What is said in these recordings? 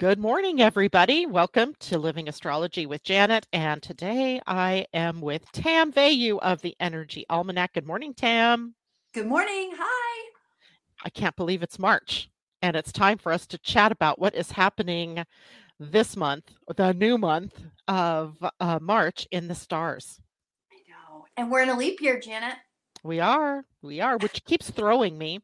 Good morning, everybody. Welcome to Living Astrology with Janet. And today I am with Tam Veilleux of the Energy Almanac. Good morning, Tam. Good morning. Hi. I can't believe it's March and it's time for us to chat about what is happening this month, the new month of uh, March in the stars. I know. And we're in a leap year, Janet. We are, we are, which keeps throwing me.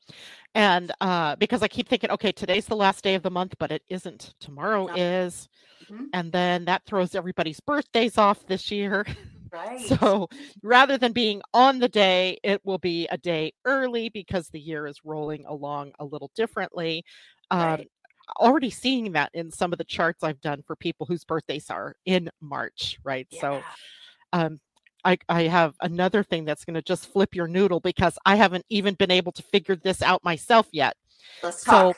And uh, because I keep thinking, okay, today's the last day of the month, but it isn't. Tomorrow no. is. Mm-hmm. And then that throws everybody's birthdays off this year. Right. So rather than being on the day, it will be a day early because the year is rolling along a little differently. Um, right. Already seeing that in some of the charts I've done for people whose birthdays are in March, right? Yeah. So um, I, I have another thing that's going to just flip your noodle because I haven't even been able to figure this out myself yet. Let's. So,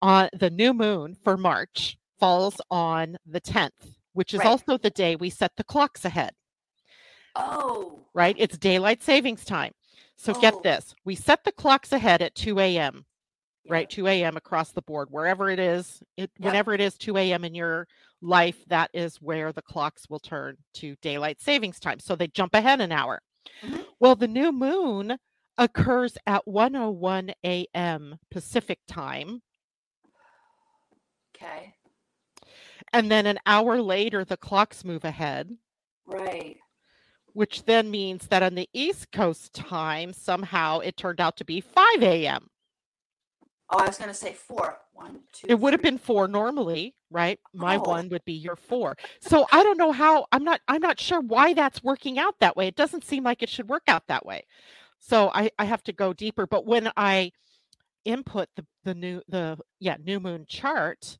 on uh, the new moon for March falls on the 10th, which is right. also the day we set the clocks ahead. Oh. Right? It's daylight savings time. So oh. get this we set the clocks ahead at 2 a.m., right? 2 a.m. across the board, wherever it is, it, yeah. whenever it is 2 a.m. in your life, that is where the clocks will turn to daylight savings time. So they jump ahead an hour. Mm-hmm. Well, the new moon occurs at 101 a.m. Pacific time. Okay. And then an hour later, the clocks move ahead. Right. Which then means that on the East Coast time, somehow it turned out to be 5 a.m. Oh, I was going to say four. One, two. It would have been four normally, right? My oh. one would be your four. So I don't know how. I'm not. I'm not sure why that's working out that way. It doesn't seem like it should work out that way. So I I have to go deeper. But when I input the the new the yeah new moon chart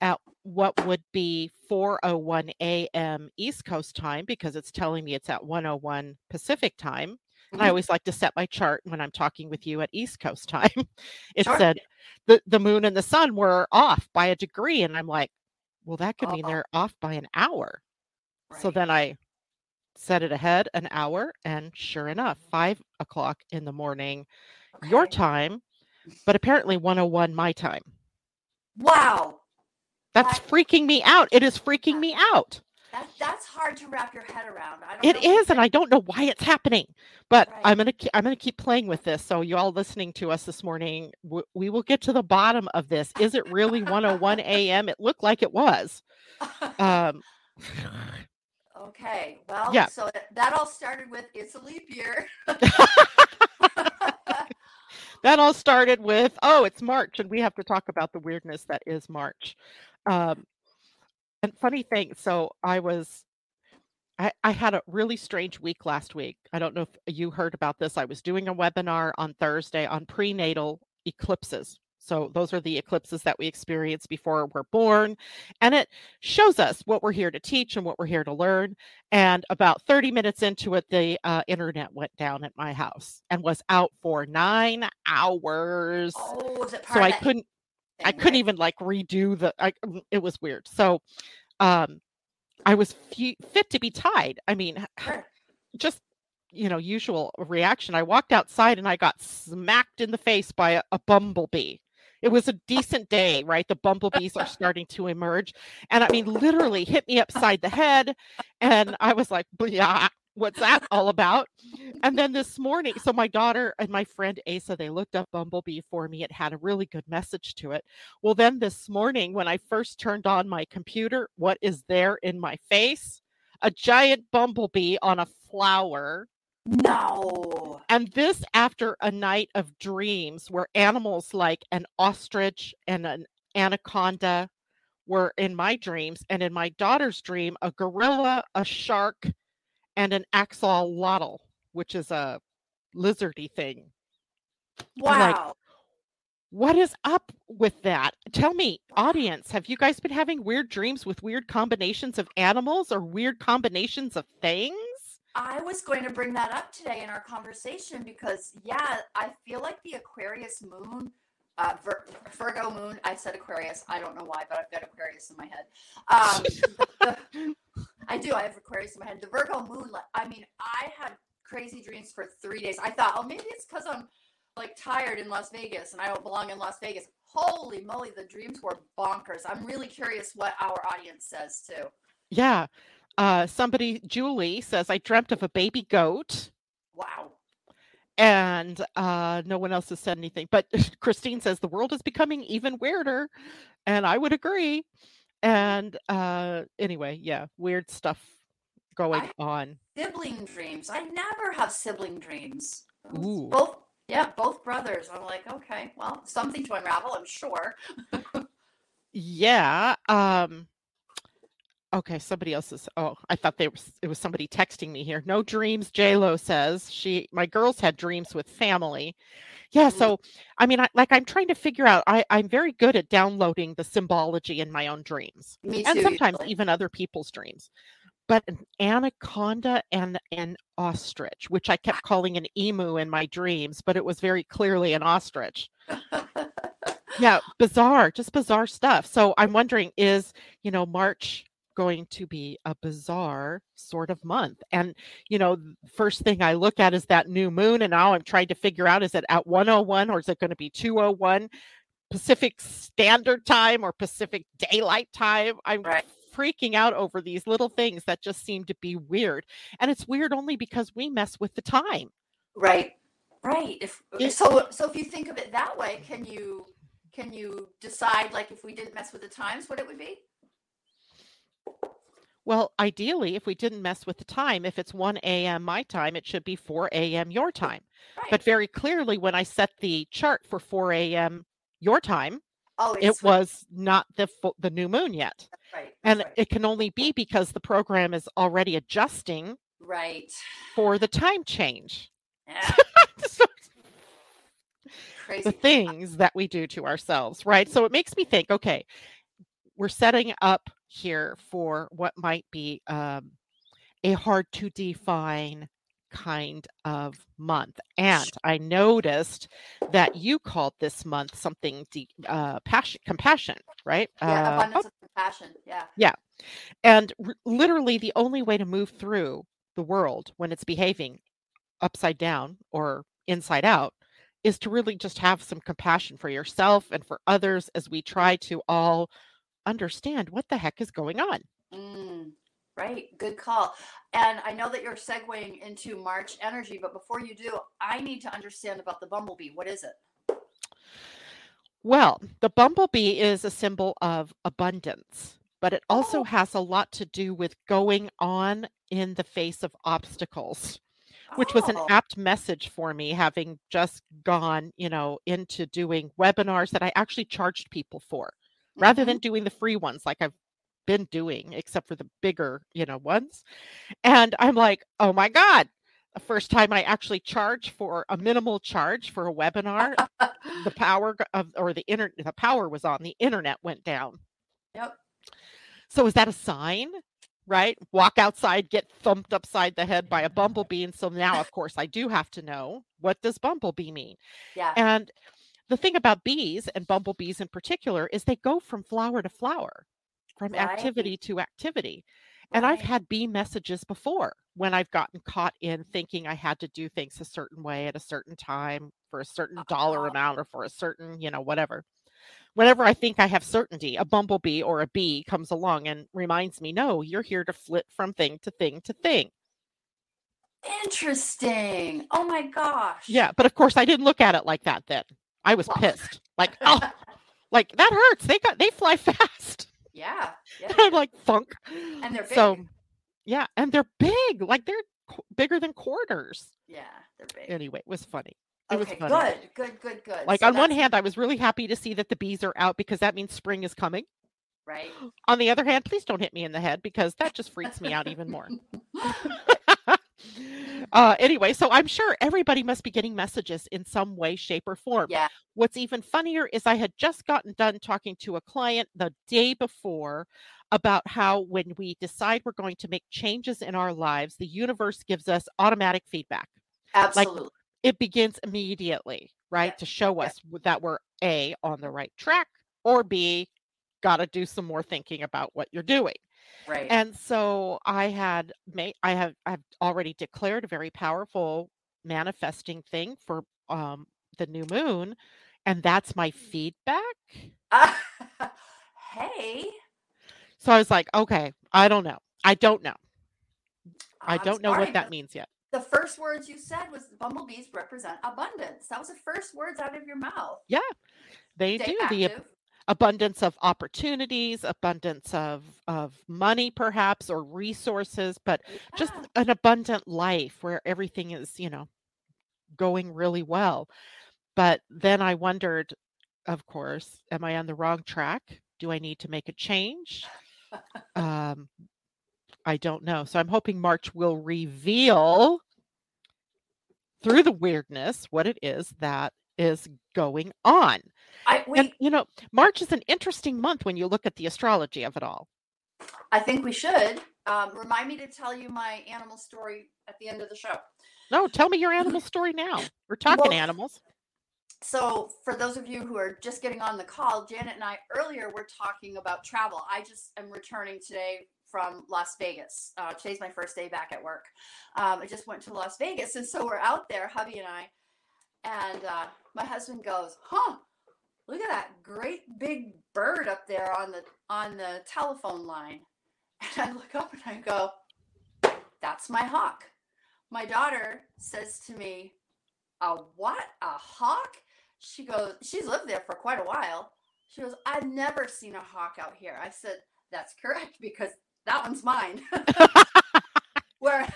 at what would be 4:01 a.m. East Coast time because it's telling me it's at 101 Pacific time. Mm-hmm. I always like to set my chart when I'm talking with you at East Coast time. it sure. said the, the moon and the sun were off by a degree. And I'm like, well, that could mean they're off by an hour. Right. So then I set it ahead an hour. And sure enough, five o'clock in the morning, okay. your time, but apparently 101 my time. Wow. That's that, freaking me out. It is freaking me out. That, that's hard to wrap your head around. It is, and I don't know why it's happening. But right. I'm gonna I'm gonna keep playing with this. So you all listening to us this morning, w- we will get to the bottom of this. Is it really 101 a.m.? It looked like it was. Um, okay. Well, yeah. So that all started with it's a leap year. that all started with oh, it's March, and we have to talk about the weirdness that is March. Um, and funny thing, so I was I, I had a really strange week last week. I don't know if you heard about this. I was doing a webinar on Thursday on prenatal eclipses. So those are the eclipses that we experience before we're born. And it shows us what we're here to teach and what we're here to learn. And about 30 minutes into it, the uh, internet went down at my house and was out for nine hours. Oh, so I couldn't I couldn't even like redo the. I, it was weird. So, um, I was f- fit to be tied. I mean, just you know, usual reaction. I walked outside and I got smacked in the face by a, a bumblebee. It was a decent day, right? The bumblebees are starting to emerge. And I mean, literally hit me upside the head. And I was like, yeah, what's that all about? And then this morning, so my daughter and my friend Asa, they looked up Bumblebee for me. It had a really good message to it. Well, then this morning, when I first turned on my computer, what is there in my face? A giant bumblebee on a flower. No. And this after a night of dreams where animals like an ostrich and an anaconda were in my dreams. And in my daughter's dream, a gorilla, a shark, and an axolotl, which is a lizardy thing. Wow. Like, what is up with that? Tell me, audience, have you guys been having weird dreams with weird combinations of animals or weird combinations of things? I was going to bring that up today in our conversation because, yeah, I feel like the Aquarius moon, uh, Vir- Virgo moon, I said Aquarius, I don't know why, but I've got Aquarius in my head. Um, the, I do. I have Aquarius in my head. The Virgo moon. I mean, I had crazy dreams for three days. I thought, oh, maybe it's because I'm like tired in Las Vegas and I don't belong in Las Vegas. Holy moly, the dreams were bonkers. I'm really curious what our audience says too. Yeah. Uh, somebody, Julie, says, I dreamt of a baby goat. Wow. And uh, no one else has said anything. But Christine says, the world is becoming even weirder. And I would agree. And uh, anyway, yeah, weird stuff going on. Sibling dreams. I never have sibling dreams. Ooh. Both, yeah, both brothers. I'm like, okay, well, something to unravel, I'm sure. Yeah. Um okay, somebody else is oh, I thought they was it was somebody texting me here. No dreams, J Lo says. She my girls had dreams with family. Yeah, Mhm. so I mean I like I'm trying to figure out I, I'm very good at downloading the symbology in my own dreams. Me and too, sometimes usually. even other people's dreams. But an anaconda and an ostrich, which I kept calling an emu in my dreams, but it was very clearly an ostrich yeah bizarre just bizarre stuff so i'm wondering is you know march going to be a bizarre sort of month and you know first thing i look at is that new moon and now i'm trying to figure out is it at 101 or is it going to be 201 pacific standard time or pacific daylight time i'm Right. freaking out over these little things that just seem to be weird and it's weird only because we mess with the time Right. Right. If uh, It- so so if you think of it that way, can you can you decide like if we didn't mess with the times what it would be? Well, ideally, if we didn't mess with the time, if it's 1 a.m. my time, it should be 4 a.m. your time. Right. But very clearly, when I set the chart for 4 a.m. your time, oh, it was not the the new moon yet, right. and right. it can only be because the program is already adjusting right. for the time change. Yeah, So crazy. the things that we do to ourselves, right? So it makes me think, okay, we're setting up here for what might be um, a hard to define kind of month. And I noticed that you called this month something de- uh, passion, compassion, right? yeah, Uh, abundance of compassion. Yeah. and r- literally the only way to move through the world when it's behaving upside down or inside out is to really just have some compassion for yourself and for others as we try to all understand what the heck is going on. Mm, right. Good call. And I know that you're segueing into March energy, but before you do, I need to understand about the bumblebee. What is it? Well, the bumblebee is a symbol of abundance, but it also Oh. has a lot to do with going on in the face of obstacles. which was an Oh, apt message for me having just gone you know into doing webinars that i actually charged people for rather mhm. than doing the free ones like i've been doing except for the bigger you know ones. And i'm like oh my god. The first time i actually charge for a minimal charge for a webinar the power of or the internet the power was on the internet went down. Yep. so is that a sign? Right? Walk outside get thumped upside the head by a bumblebee and so now of course i do have to know what does bumblebee mean? Yeah. and the thing about bees and bumblebees in particular is they go from flower to flower from activity to activity and i've had bee messages before when i've gotten caught in thinking i had to do things a certain way at a certain time for a certain dollar Ah. amount or for a certain you know whatever whenever I think I have certainty, a bumblebee or a bee comes along and reminds me, no, you're here to flit from thing to thing to thing. Interesting. Oh my gosh. Yeah. But of course, I didn't look at it like that then. I was pissed. Like, oh, like that hurts. They got, they fly fast. yeah. Yeah. I'm like, funk. And they're So, yeah. And they're big. Like they're qu- bigger than quarters. Yeah, they're big. Anyway, it was funny. It was okay, funny. good, good, good, good. Like, So on one hand, I was really happy to see that the bees are out because that means spring is coming. right? On the other hand, please don't hit me in the head because that just freaks me out even more. Uh, anyway, so I'm sure everybody must be getting messages in some way, shape, or form. yeah. What's even funnier is I had just gotten done talking to a client the day before about how when we decide we're going to make changes in our lives, the universe gives us automatic feedback. Absolutely. It begins immediately, right? Yeah, To show us w- that we're A, on the right track, or B, got to do some more thinking about what you're doing. Right. And so I had made I have I've already declared a very powerful manifesting thing for um the new moon and that's my feedback. Uh, hey. So I was like, okay, I don't know. I don't know. I I'm don't know sorry, what that means yet. The first words you said was bumblebees represent abundance. That was the first words out of your mouth. Yeah. They Stay do the active. Abundance of opportunities, abundance of of money perhaps or resources, but just an abundant life where everything is, you know, going really well. But then I wondered, of course, am I on the wrong track? Do I need to make a change? Um, I don't know. So I'm hoping March will reveal through the weirdness what it is that is going on. I And you know, March is an interesting month when you look at the astrology of it all. I think we should um, remind me to tell you my animal story at the end of the show. No, tell me your animal story now. We're talking Well, animals. So, for those of you who are just getting on the call, Janet and I earlier were talking about travel. I just am returning today from Las Vegas. Uh, today's my first day back at work. Um, I just went to Las Vegas, and so we're out there, hubby and I, and uh, my husband goes, "Huh, look at that great big bird up there on the on the telephone line." And I look up and I go, "That's my hawk." My daughter says to me, "A what? A hawk?" She goes, "She's lived there for quite a while." She goes, "I've never seen a hawk out here." I said, "That's correct because that one's mine." Where,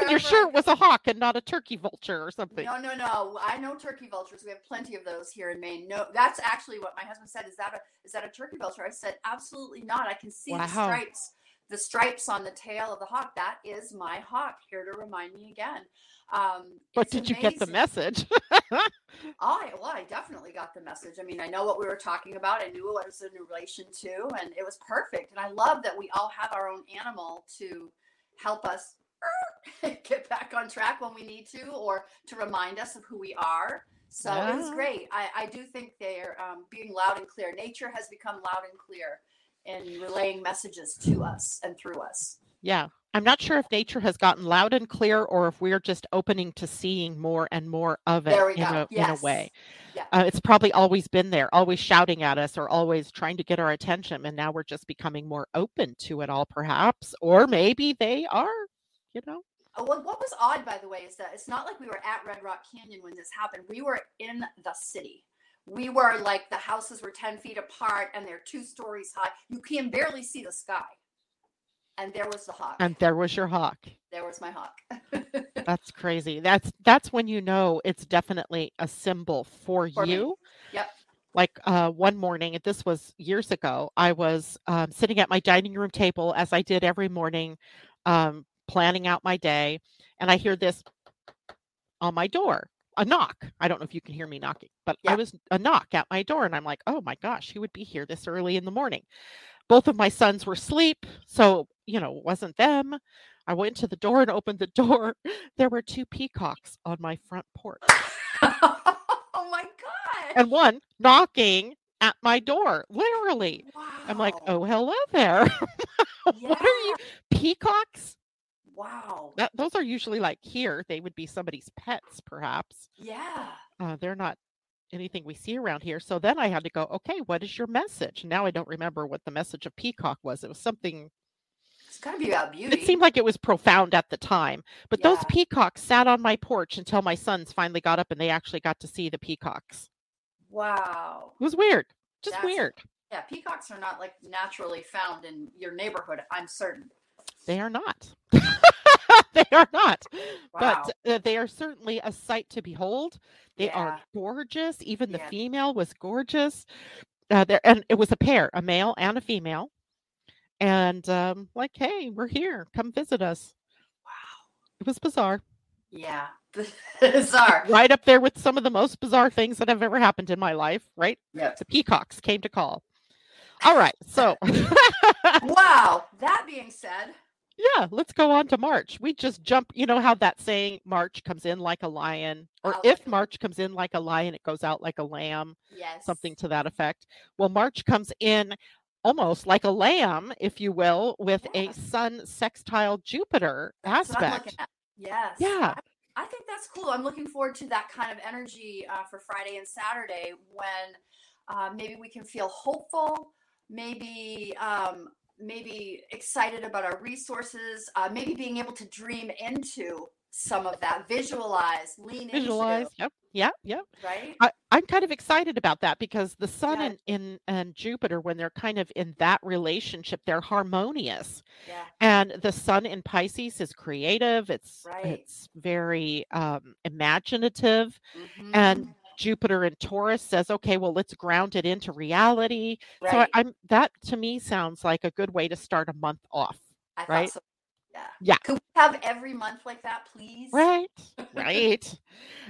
wherever sure it was a hawk and not a turkey vulture or something. no, no, no. I know turkey vultures. We have plenty of those here in Maine. No, that's actually what my husband said. Is that a is that a turkey vulture? I said absolutely not. I can see the stripes, the stripes on the tail of the hawk. That is my hawk. Here to remind me again. Um, But did you get the message? I, well, I definitely got the message. I mean, I know what we were talking about. I knew what it was in relation to, and it was perfect. And I love that we all have our own animal to help us get back on track when we need to, or to remind us of who we are. So Yeah. great. I, I do think they're um, being loud and clear. Nature has become loud and clear in relaying messages to us and through us. yeah. I'm not sure if nature has gotten loud and clear or if we're just opening to seeing more and more of it in, a, in a way. Yeah. Uh, it's probably always been there, always shouting at us or always trying to get our attention. And now we're just becoming more open to it all, perhaps. Or maybe they are, you know. Uh, What, what was odd, by the way, is that it's not like we were at Red Rock Canyon when this happened. We were in the city. We were like the houses were 10 feet apart and they're two stories high. You can barely see the sky. And there was the hawk. And there was your hawk. there was my hawk. That's crazy. That's that's when you know it's definitely a symbol for, For me. you. Yep. Like uh, one morning, this was years ago, I was um, sitting at my dining room table as I did every morning, um, planning out my day, and I hear this on my door, a knock. I don't know if you can hear me knocking, but I was a knock at my door, and I'm like, oh my gosh, who would be here this early in the morning? Both of my sons were asleep, so you know, it wasn't them. I went to the door and opened the door. There were two peacocks on my front porch, oh my God. and one knocking at my door, literally. wow. I'm like, oh, hello there. what are you, peacocks? Wow. That, those are usually like here, they would be somebody's pets, perhaps. Yeah. Uh, they're not anything we see around here. So then I had to go, okay, what is your message? Now I don't remember what the message of peacock was. It was something, It's got to be about beauty. it seemed like it was profound at the time. But those peacocks sat on my porch until my sons finally got up and they actually got to see the peacocks. wow. It was weird, just That's- weird. Yeah, peacocks are not like naturally found in your neighborhood, I'm certain. They are not. they are not. Wow. But uh, they are certainly a sight to behold. They Yeah. are gorgeous. Even the Yeah. female was gorgeous. Uh, there, and it was a pair, a male and a female. And um, like, hey, we're here. Come visit us. wow. It was bizarre. Yeah. Bizarre. Right up there with some of the most bizarre things that have ever happened in my life. Right? Yep. The peacocks came to call. All right. So. Wow. That being said, Yeah, let's go on to March. We just jump, you know how that saying March comes in like a lion, or Out if March comes in like a lion, it goes out like a lamb, yes. something to that effect. Well, March comes in almost like a lamb, if you will, with Yeah. a sun sextile Jupiter That's aspect. looking at. Yes. Yeah. I think that's cool. I'm looking forward to that kind of energy uh, for Friday and Saturday when uh, maybe we can feel hopeful, maybe um, maybe excited about our resources, uh, maybe being able to dream into some of that, visualize, lean Visualize. into, Yep. Yep. Yep. right? I, I'm kind of excited about that because the sun Yeah. and in and Jupiter, when they're kind of in that relationship, they're harmonious. Yeah, And the sun in Pisces is creative. It's Right. it's very um, imaginative. And Mhm. Jupiter and Taurus says, okay, well, let's ground it into reality. So I, I'm that to me sounds like a good way to start a month off. I thought right? so. Yeah. Yeah. Could we have every month like that, please? Right. Right.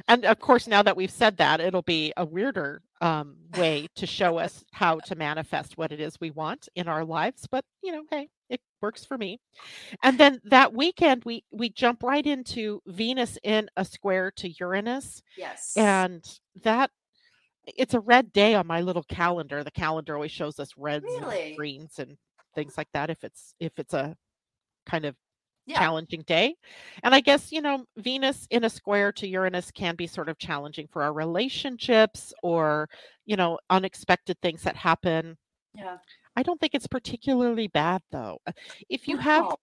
and of course, now that we've said that, it'll be a weirder um, way to show us how to manifest what it is we want in our lives. But you know, hey, it works for me. And then that weekend, we we jump right into Venus in a square to Uranus, Yes. and that it's a red day on my little calendar. The calendar always shows us reds Really? and greens and things like that. If it's if it's a kind of yeah. challenging day. And I guess, you know, Venus in a square to Uranus can be sort of challenging for our relationships or, you know, unexpected things that happen. Yeah. I don't think it's particularly bad though. Uh, If you have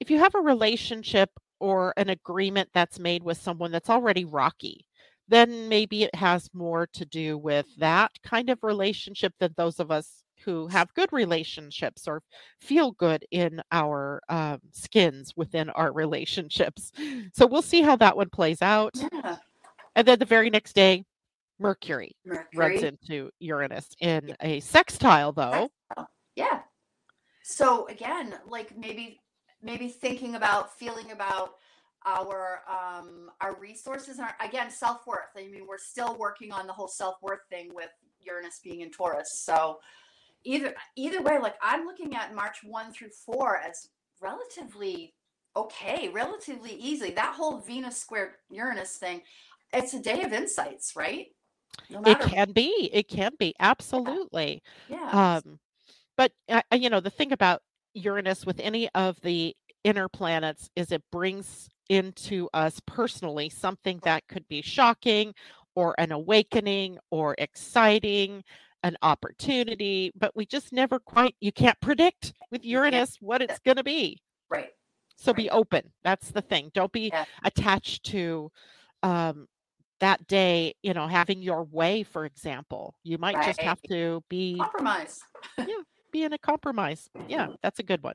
if you have a relationship or an agreement that's made with someone that's already rocky, then maybe it has more to do with that kind of relationship than those of us who have good relationships or feel good in our um, skins within our relationships. So we'll see how that one plays out. Yeah. And then the very next day, Mercury runs into Uranus in a sextile, though. Yeah. So again, like maybe maybe thinking about feeling about our um our resources and our, again self-worth. I mean, we're still working on the whole self-worth thing with Uranus being in Taurus. So either either way, like I'm looking at March 1 through 4 as relatively okay, relatively easy. That whole Venus square Uranus thing, it's a day of insights, right? No It can be. It can be. Absolutely. yeah. Um, but uh, uh, you know, the thing about Uranus with any of the inner planets is it brings into us personally something that could be shocking or an awakening or exciting, an opportunity, but we just never quite you can't predict with Uranus what it's going to be. right. So be open. That's the thing. Don't be Yeah. attached to um that day, you know, having your way, for example. You might just have to be Compromise. Yeah, be in a compromise. Yeah, that's a good one.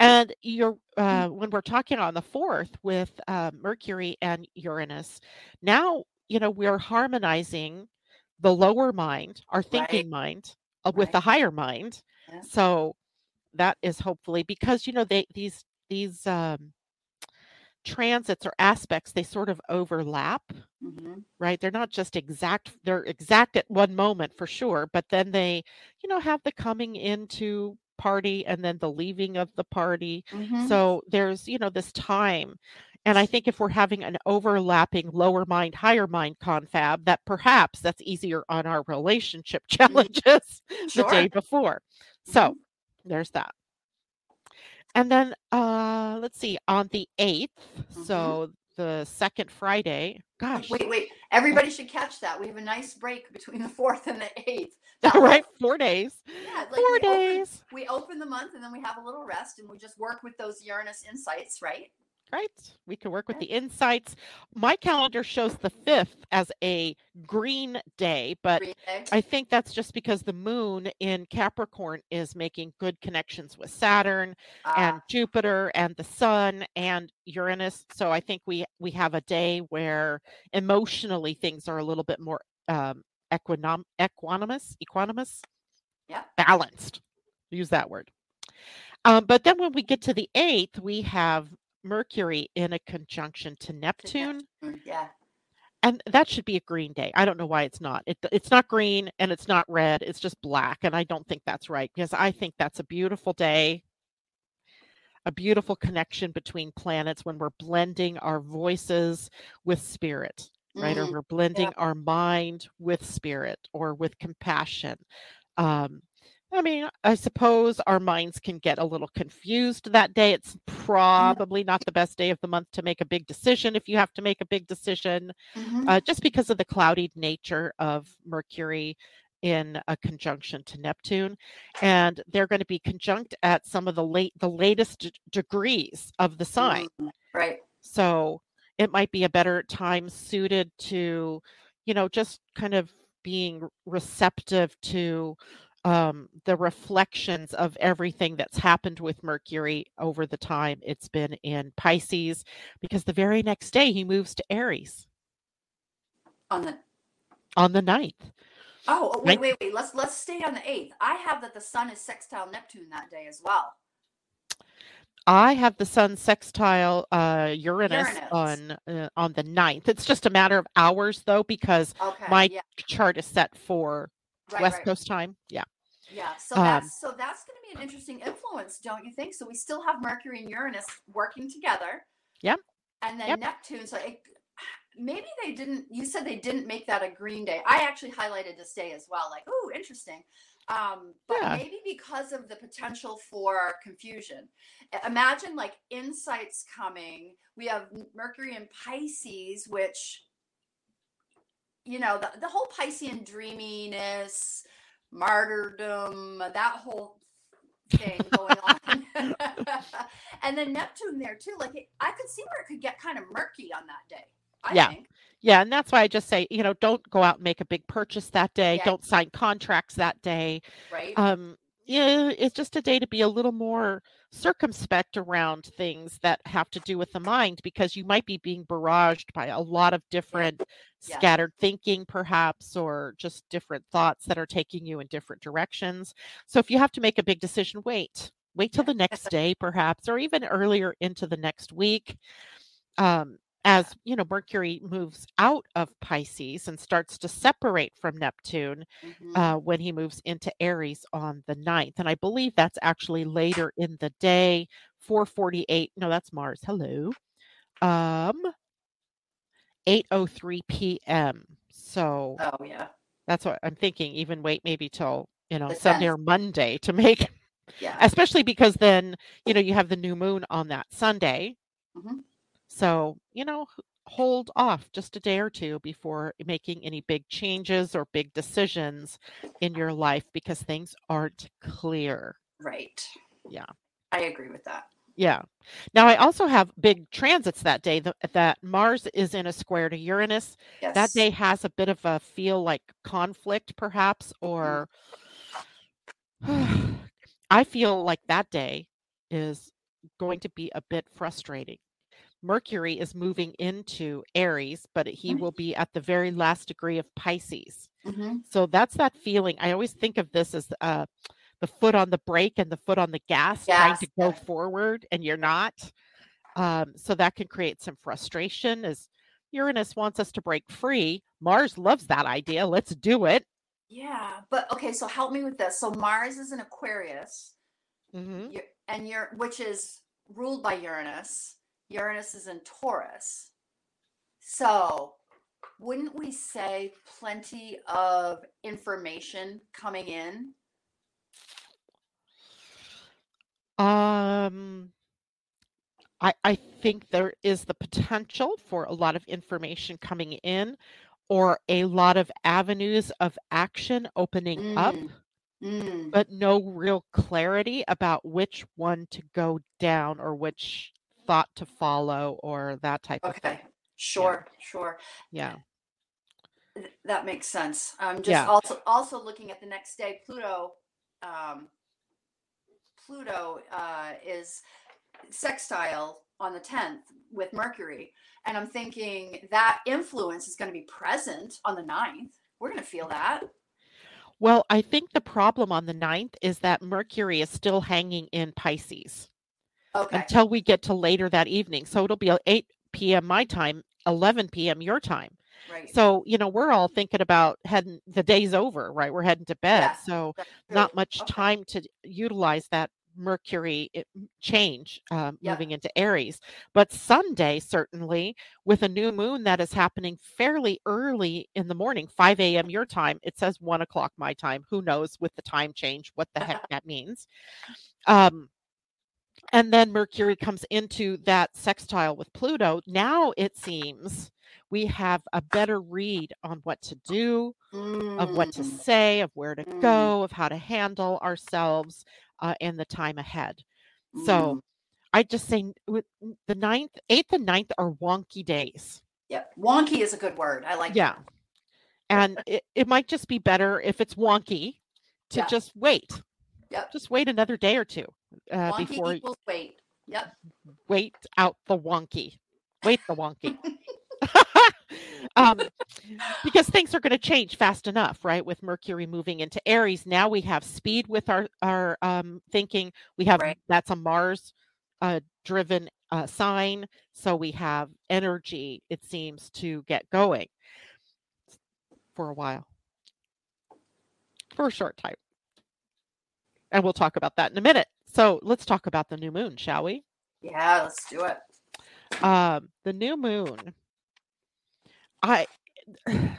And you're Mm. uh, when we're talking on the fourth with uh, Mercury and Uranus, now you know we're harmonizing the lower mind, our thinking mind, uh, with Right. the higher mind. Yeah. So that is hopefully because you know they these these um, transits or aspects they sort of overlap Mhm. right they're not just exact they're exact at one moment for sure but then they you know have the coming into party and then the leaving of the party Mhm. so there's you know this time and i think if we're having an overlapping lower mind higher mind confab that perhaps that's easier on our relationship challenges the day before so Mhm. there's that and then uh let's see on the 8th Mhm. so the second friday gosh Wait, wait. Everybody should catch that. We have a nice break between the fourth and the eighth. All right, four days. Yeah, like Four we open- days. we open the month and then we have a little rest and we just work with those Uranus insights, right? Right. We can work with the insights. My calendar shows the fifth as a green day, but Green day. I think that's just because the moon in Capricorn is making good connections with Saturn and Ah, Jupiter and the sun and Uranus. So I think we we have a day where emotionally things are a little bit more um equinom- equanimous, equanimous, Yeah. balanced. Use that word. Um, but then when we get to the eighth, we have Mercury in a conjunction to Neptune, yeah. and that should be a green day. I don't know why it's not. It, it's not green and it's not red. It's just black, and I don't think that's right because I think that's a beautiful day, a beautiful connection between planets when we're blending our voices with spirit, right? Or Mm, we're blending our mind with spirit or with compassion. Um, I mean, I suppose our minds can get a little confused that day. It's probably not the best day of the month to make a big decision if you have to make a big decision, Mhm. uh, just because of the cloudy nature of Mercury in a conjunction to Neptune. And they're going to be conjunct at some of the late the latest d- degrees of the sign. Mm, Right. So it might be a better time suited to, you know, just kind of being receptive to um, the reflections of everything that's happened with Mercury over the time it's been in Pisces, because the very next day he moves to Aries On the on the ninth. oh oh, wait wait wait let's let's stay on the eighth. I have that the sun is sextile Neptune that day as well. I have the sun sextile uh, Uranus, Uranus. on uh, on the 9th. It's just a matter of hours though, because Okay. my yeah. chart is set for Right, West right. Coast time. Yeah. Yeah, so Um, that's so that's going to be an interesting influence, don't you think? So we still have Mercury and Uranus working together. Yep. And then Yep. Neptune. So it, maybe they didn't. You said they didn't make that a green day. I actually highlighted this day as well. Like, oh, interesting. Um, but Yeah. maybe because of the potential for confusion. Imagine like insights coming. We have Mercury and Pisces, which you know the, the whole Piscean dreaminess martyrdom, that whole thing going on. and then Neptune there too. Like it, I could see where it could get kind of murky on that day. I Yeah. think. Yeah, and that's why I just say, you know, don't go out and make a big purchase that day. Yeah. Don't sign contracts that day. Right. Um, yeah, it's just a day to be a little more circumspect around things that have to do with the mind because you might be being barraged by a lot of different Yeah. scattered thinking, perhaps, or just different thoughts that are taking you in different directions. So if you have to make a big decision, wait. Wait till the next day, perhaps, or even earlier into the next week. Um, as you know, Mercury moves out of Pisces and starts to separate from Neptune Mhm. uh, when he moves into Aries on the 9th. And I believe that's actually later in the day, 448. No, that's Mars. Hello. Um 8:03 p.m. So oh yeah. that's what I'm thinking. Even wait maybe till, you know, Sunday or Monday to make Yeah. especially because then, you know, you have the new moon on that Sunday. Mhm. So, you know, hold off just a day or two before making any big changes or big decisions in your life because things aren't clear. Right. Yeah. I agree with that. Yeah. Now, I also have big transits that day th- that Mars is in a square to Uranus. Yes. That day has a bit of a feel like conflict, perhaps, mm-hmm. or I feel like that day is going to be a bit frustrating. Mercury is moving into Aries, but he Mhm. will be at the very last degree of Pisces. Mhm. So that's that feeling. I always think of this as uh, the foot on the brake and the foot on the gas, trying to go forward, and you're not. Um, so that can create some frustration as Uranus wants us to break free. Mars loves that idea. Let's do it. Yeah, but okay. So help me with this. So Mars is an Aquarius, hmm and you're which is ruled by Uranus. Uranus is in Taurus. So wouldn't we say plenty of information coming in? Um, I I think there is the potential for a lot of information coming in, or a lot of avenues of action opening up. Mm. Mm, but no real clarity about which one to go down or which thought to follow or that type of thing. okay, sure, sure. Yeah. That makes sense. I'm just Yeah. also also looking at the next day. Pluto, um, Pluto uh, is sextile on the 10th with Mercury, and I'm thinking that influence is going to be present on the 9th. We're going to feel that. Well, I think the problem on the 9th is that Mercury is still hanging in Pisces Okay. until we get to later that evening. So it'll be 8 p.m. my time, 11 p.m. your time. Right. So, you know, we're all thinking about heading, the day's over, right? We're heading to bed. Yeah, So, not much Okay. time to utilize that Mercury change um, Yep. moving into Aries. But Sunday, certainly, with a new moon that is happening fairly early in the morning, 5 a.m. your time, it says 1 o'clock my time. Who knows with the time change what the heck that means? Um, and then Mercury comes into that sextile with Pluto. Now it seems we have a better read on what to do, of what to Mm, say, of where to Mm. go, of how to handle ourselves uh, and the time ahead. So mm. I just say n- with n- the ninth, eighth, and ninth are wonky days. Yep. Wonky is a good word. I like Yeah. that. And it, it might just be better if it's wonky to Yeah. just wait. Yep. Just wait another day or two uh, Wonky before equals weight. Yep. wait out the wonky. Wait the wonky. um, because things are going to change fast enough, right? With Mercury moving into Aries, now we have speed with our our um, thinking. We have Right. that's a Mars uh, driven uh, sign, so we have energy. It seems to get going for a while, for a short time, and we'll talk about that in a minute. So let's talk about the new moon, shall we? Yeah, let's do it. um the new moon i i'm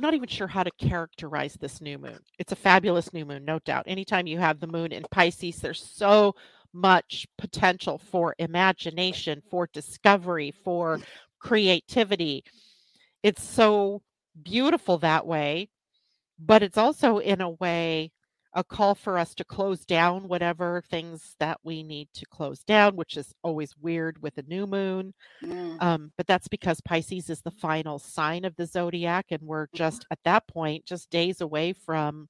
not even sure how to characterize this new moon it's a fabulous new moon no doubt anytime you have the moon in pisces there's so much potential for imagination for discovery for creativity it's so beautiful that way but it's also in a way a call for us to close down whatever things that we need to close down, which is always weird with a new moon. Mm, Um, but that's because Pisces is the final sign of the zodiac, and we're Mm-hmm. just at that point, just days away from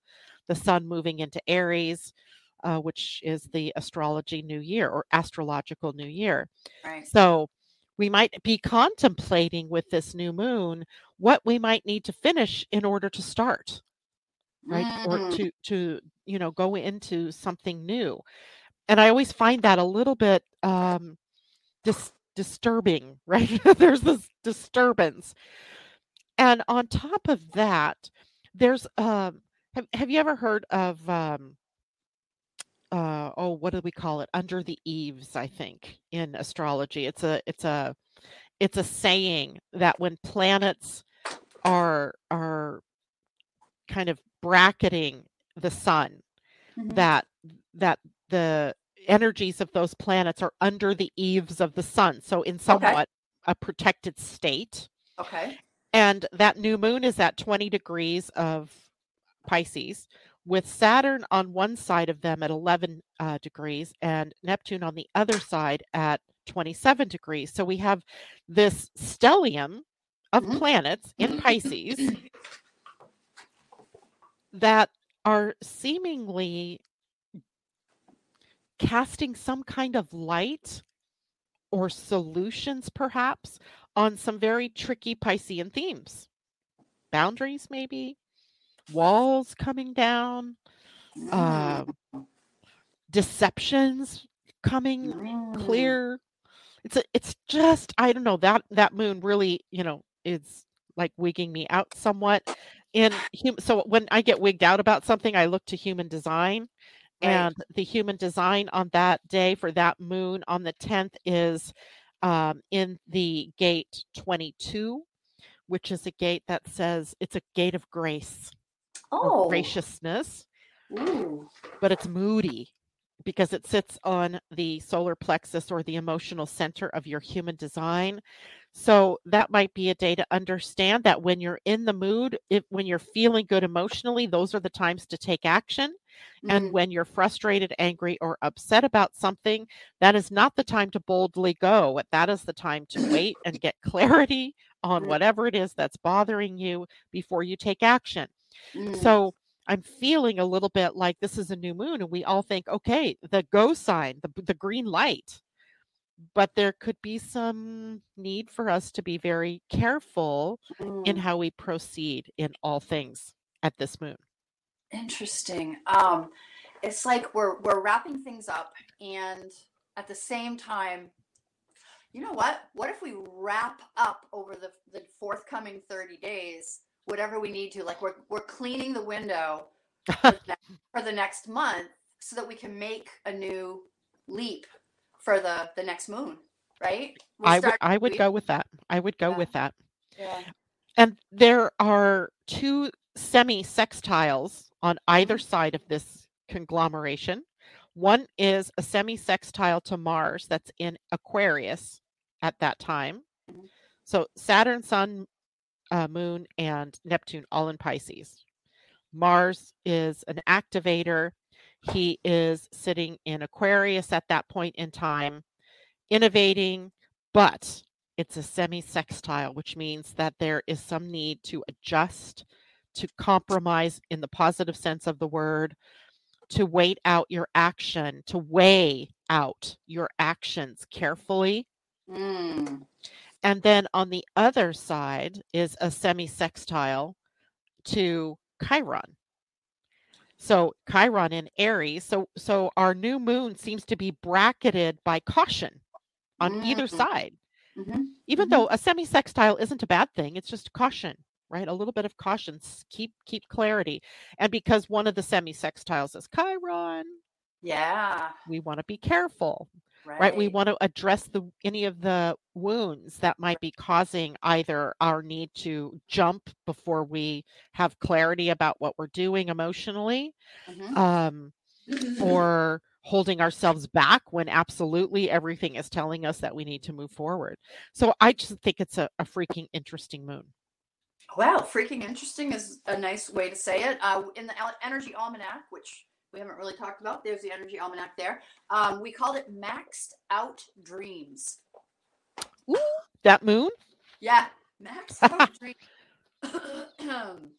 the sun moving into Aries, uh, which is the astrology new year or astrological new year. right. So we might be contemplating with this new moon what we might need to finish in order to start right or Mm, to to you know go into something new. And i always find that a little bit um dis- disturbing right? There's this disturbance. And on top of that there's um have, have you ever heard of um uh oh what do we call it? Under the eaves i think in astrology. It's a it's a it's a saying that when planets are are kind of bracketing the sun mhm. that that the energies of those planets are under the eaves of the sun so in somewhat a protected state Okay. and that new moon is at 20 degrees of pisces with saturn on one side of them at 11 uh, degrees and neptune on the other side at 27 degrees so we have this stellium of Mhm. planets in pisces that are seemingly casting some kind of light or solutions, perhaps, on some very tricky Piscean themes. Boundaries, maybe, walls coming down, um, deceptions coming mm. clear. It's a, it's just I don't know that that moon really you know is like wigging me out somewhat. And hum- so when I get wigged out about something, I look to human design, Right. and the human design on that day for that moon on the tenth is um, in the gate twenty two, which is a gate that says it's a gate of grace Oh. graciousness Ooh. but it's moody because it sits on the solar plexus or the emotional center of your human design. So that might be a day to understand that when you're in the mood, if when you're feeling good emotionally, those are the times to take action. And Mhm. when you're frustrated, angry, or upset about something, that is not the time to boldly go. That is the time to wait and get clarity on Mm. whatever it is that's bothering you before you take action. Mm. So I'm feeling a little bit like this is a new moon, and we all think, okay, the go sign, the the green light. But there could be some need for us to be very careful in Mm. how we proceed in all things at this moon. Interesting. Um, it's like we're we're wrapping things up, and at the same time, you know what? What if we wrap up over the the forthcoming thirty days, whatever we need to? Like we're we're cleaning the window for the next month, so that we can make a new leap for the the next moon, right? We'll I would I would we- go with that. I would go Yeah. with that. Yeah. And there are two semi sextiles on either Mm-hmm. side of this conglomeration. One is a semi sextile to Mars that's in Aquarius at that time. Mhm. So Saturn, Sun, uh, Moon, and Neptune all in Pisces. Mars is an activator. He is sitting in Aquarius at that point in time, innovating, but it's a semi sextile, which means that there is some need to adjust, to compromise in the positive sense of the word, to wait out your action, to weigh out your actions carefully. Mm. And then on the other side is a semi sextile to Chiron. So Chiron in Aries. So so our new moon seems to be bracketed by caution on either Mm. side. Mhm. Even Mhm. though a semi sextile isn't a bad thing, it's just caution, right? A little bit of caution. Keep keep clarity. And because one of the semi sextiles is Chiron, Yeah. we want to be careful Right. right we want to address the any of the wounds that might be causing either our need to jump before we have clarity about what we're doing emotionally Mhm. um, or holding ourselves back when absolutely everything is telling us that we need to move forward so i just think it's a, a freaking interesting moon Wow, freaking interesting is a nice way to say it. Uh, in the Energy Almanac, which we haven't really talked about, there's the Energy Almanac there. Um, we called it Maxed Out Dreams. that moon Yeah, Maxed Out Dreams.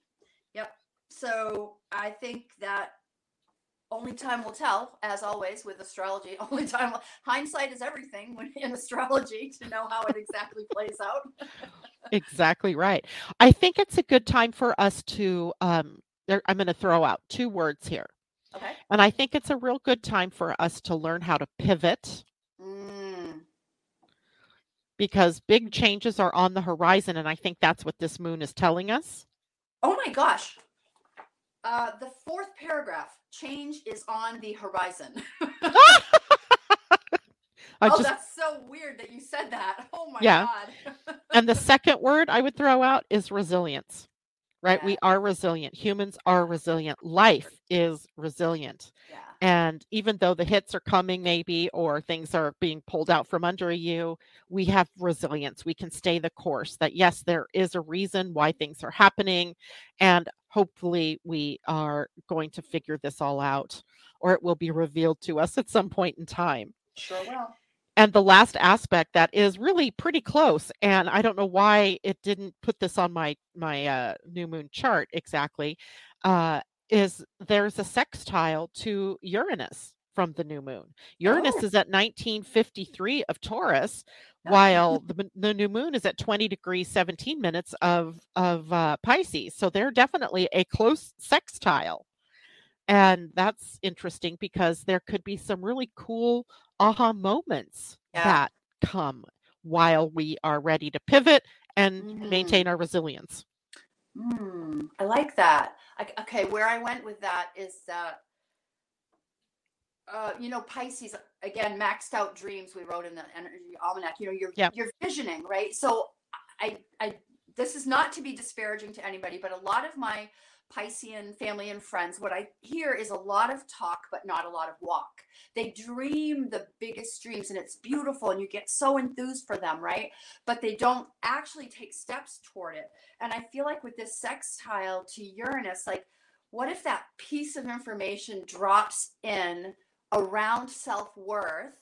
yep. So I think that only time will tell, as always with astrology. Only time, will, hindsight is everything when in astrology to know how it exactly plays out. exactly right i think it's a good time for us to um there, i'm going to throw out two words here Okay. And I think it's a real good time for us to learn how to pivot Mm, because big changes are on the horizon. And I think that's what this moon is telling us. Oh my gosh. Uh, the fourth paragraph change is on the horizon. I oh, just, that's so weird that you said that. Oh my Yeah. God. and the second word I would throw out is resilience, right? Yeah. We are resilient. Humans are resilient. Life is resilient. yeah. And even though the hits are coming, maybe, or things are being pulled out from under you, we have resilience. We can stay the course. That, yes, there is a reason why things are happening. And hopefully, we are going to figure this all out, or it will be revealed to us at some point in time. Sure will. And the last aspect that is really pretty close, and I don't know why it didn't put this on my my uh, new moon chart exactly, uh, is there's a sextile to Uranus from the new moon. Uranus Oh. is at 1953 of Taurus, while the, the new moon is at 20 degrees 17 minutes of of uh, Pisces. So they're definitely a close sextile. And that's interesting because there could be some really cool aha moments Yeah. that come while we are ready to pivot and Mhm. maintain our resilience. Mm, I like that. I, okay, where I went with that is that, uh, you know, Pisces again, maxed out dreams. We wrote in the Energy Almanac. You know, you're Yep. you're visioning, right? So, I, I, this is not to be disparaging to anybody, but a lot of my Piscean family and friends, what I hear is a lot of talk, but not a lot of walk. They dream the biggest dreams, and it's beautiful, and you get so enthused for them, right? But they don't actually take steps toward it. And I feel like with this sextile to Uranus, like, what if that piece of information drops in around self worth,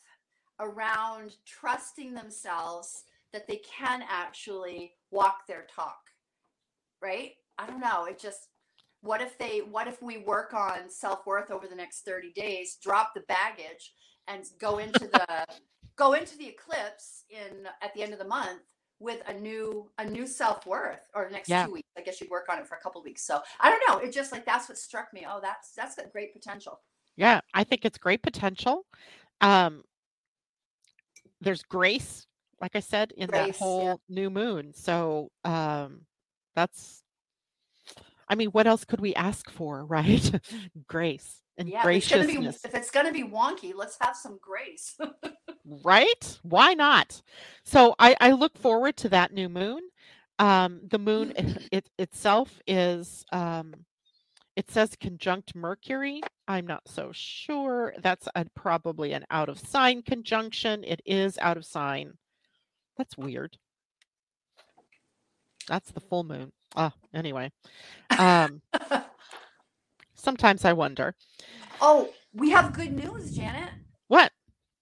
around trusting themselves that they can actually walk their talk? Right? I don't know. It just, what if they, what if we work on self worth over the next 30 days, drop the baggage, and go into the, go into the eclipse in at the end of the month with a new a new self-worth or the next Yeah. two weeks i guess you'd work on it for a couple weeks so i don't know it just like that's what struck me oh that's that's got great potential Yeah, I think it's great potential. Um, there's grace, like I said, in that Grace, yeah. whole new moon. So um, that's, I mean, what else could we ask for, right? grace. and yeah, if it's gonna be graciousness. if it's gonna be wonky, let's have some grace. right? Why not? So I, I look forward to that new moon. Um, the moon it, itself is um, it says conjunct Mercury. I'm not so sure. That's a, probably an out of sign conjunction. It is out of sign. That's weird. That's the full moon. Ah, anyway. Um, sometimes I wonder. oh, we have good news, Janet. What?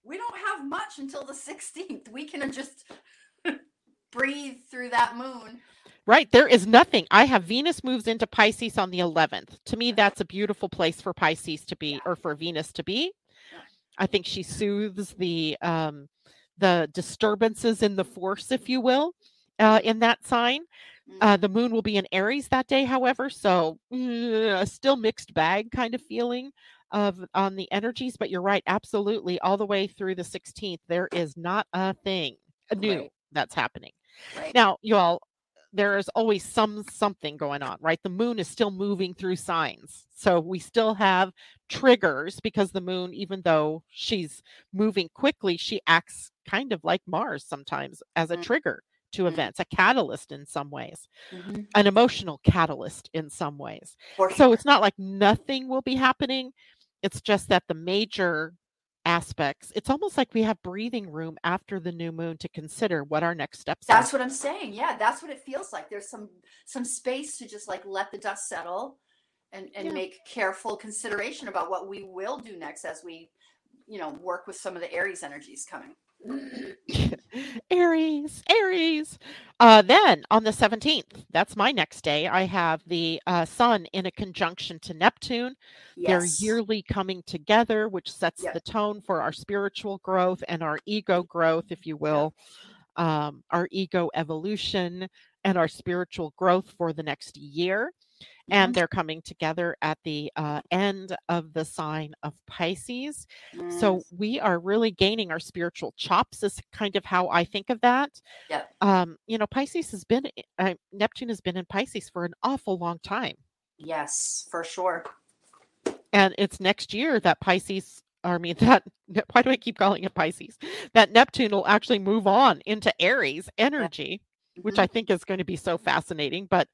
We don't have much until the 16th. We can just breathe through that moon. Right. There is nothing. I have Venus moves into Pisces on the 11th. To me, that's a beautiful place for Pisces to be or for Venus to be. I think she soothes the um, the disturbances in the force, if you will, uh, in that sign. Uh, Mhm. the moon will be in Aries that day, however, so a still mixed bag kind of feeling of on the energies. But you're right, absolutely, all the way through the 16th, there is not a thing new Right. that's happening. right. Now, you all, there is always some something going on, right? The moon is still moving through signs. So we still have triggers because the moon, even though she's moving quickly, she acts kind of like Mars sometimes as a Mm. trigger to Mm. events, a catalyst in some ways, Mhm. an emotional catalyst in some ways. For So it's not like nothing will be happening. It's just that the major aspects, it's almost like we have breathing room after the new moon to consider what our next steps are. That's what I'm saying. Yeah, that's what it feels like. There's some some space to just like let the dust settle and and Yeah. make careful consideration about what we will do next as we, you know, work with some of the Aries energies coming. Aries, Aries. Uh, then on the 17th, that's my next day, I have the uh, sun in a conjunction to Neptune. They're yearly coming together, which sets Yeah. the tone for our spiritual growth and our ego growth, if you will, um, our ego evolution and our spiritual growth for the next year. And Mhm. they're coming together at the uh, end of the sign of Pisces. Mm, So we are really gaining our spiritual chops, is kind of how I think of that. Yeah. Um, you know, Pisces has been, uh, Neptune has been in Pisces for an awful long time. yes, for sure. and it's next year that Pisces, or I mean that why do I keep calling it Pisces? That Neptune will actually move on into Aries energy, which Mhm. I think is going to be so fascinating. But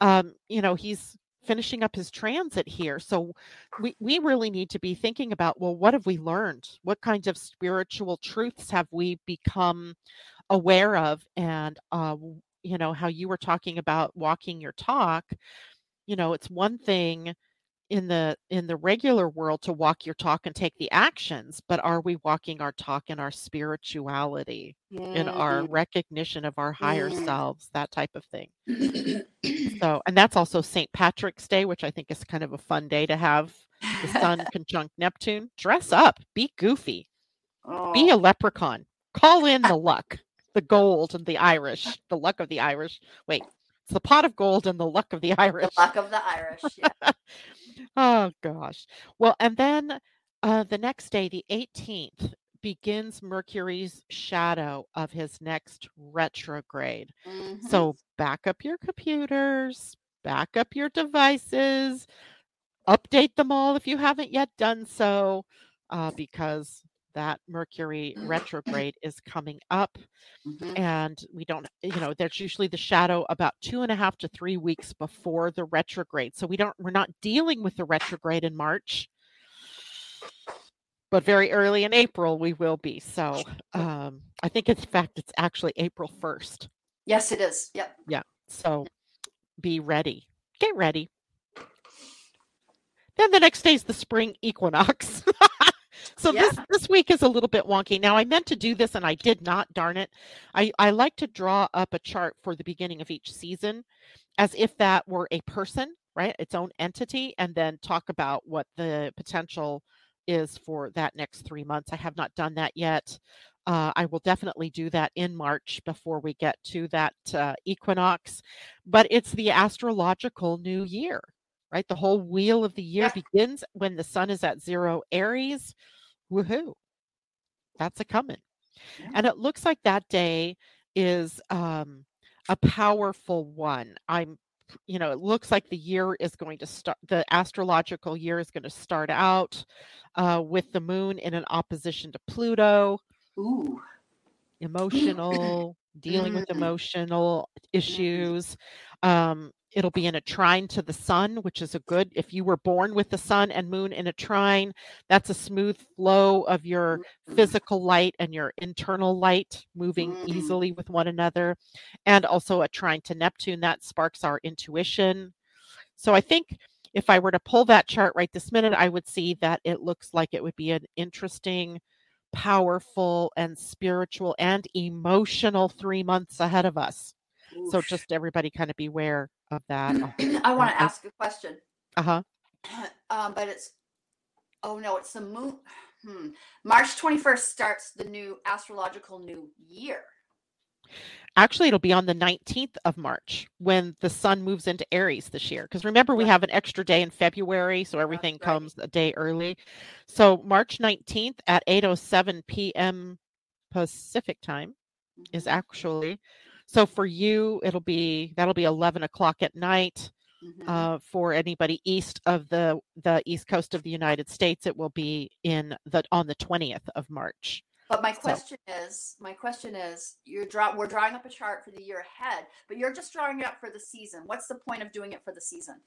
um, you know, he's finishing up his transit here. So we, we really need to be thinking about well, what have we learned? What kinds of spiritual truths have we become aware of? And uh, you know, how you were talking about walking your talk, you know, it's one thing in the in the regular world to walk your talk and take the actions but are we walking our talk in our spirituality in our recognition of our higher selves that type of thing. So and that's also st patrick's day which i think is kind of a fun day to have the sun conjunct neptune. Dress up be goofy be a Oh, leprechaun call in the luck the gold and the irish the luck of the irish wait it's the pot of gold and the luck of the irish. the luck of the Irish. Yeah. Oh gosh. Well, and then uh, the next day, the 18th, begins Mercury's shadow of his next retrograde. Mhm. So back up your computers, back up your devices, update them all if you haven't yet done so, uh, because that Mercury retrograde is coming up Mhm. and we don't you know there's usually the shadow about two and a half to three weeks before the retrograde. So we don't we're not dealing with the retrograde in march. But very early in april we will be. So um i think in fact it's actually april 1st Yes, it is. Yep. Yeah. So be ready. Get ready. Then the next day is the spring equinox so this this week is a little bit wonky now i meant to do this and i did not darn it i i like to draw up a chart for the beginning of each season as if that were a person right its own entity and then talk about what the potential is for that next three months i have not done that yet uh, I will definitely do that in March before we get to that uh, equinox. But it's the astrological new year, right? The whole wheel of the year Yeah. begins when the sun is at zero Aries. Woohoo! That's a coming. Yeah. And it looks like that day is um, a powerful one. I'm you know, it looks like the year is going to start, the astrological year is going to start out uh, with the moon in an opposition to Pluto. Ooh. Emotional, dealing with Mm. emotional issues. Um, it'll be in a trine to the sun, which is a good, if you were born with the sun and moon in a trine, that's a smooth flow of your Mm. physical light and your internal light moving Mm. easily with one another. And also a trine to Neptune that sparks our intuition. So I think if I were to pull that chart right this minute, I would see that it looks like it would be an interesting, powerful, and spiritual and emotional three months ahead of us. So just everybody kind of beware of that. I want to ask a question. Uh huh. um, but it's oh no, it's the moon. Hmm. March 21st starts the new astrological new year. Actually, it'll be on the 19th of March when the sun moves into Aries this year. Because remember, we have an extra day in February, so everything right. comes a day early. So March 19th at 8:07 p.m. Pacific time is Mhm, actually. So for you, it'll be that'll be 11 o'clock at night. mhm. Uh, for anybody east of the the east coast of the United States, it will be in the on the 20th of March. But my So- question is, my question is, you're draw we're drawing up a chart for the year ahead, but you're just drawing it up for the season. What's the point of doing it for the season?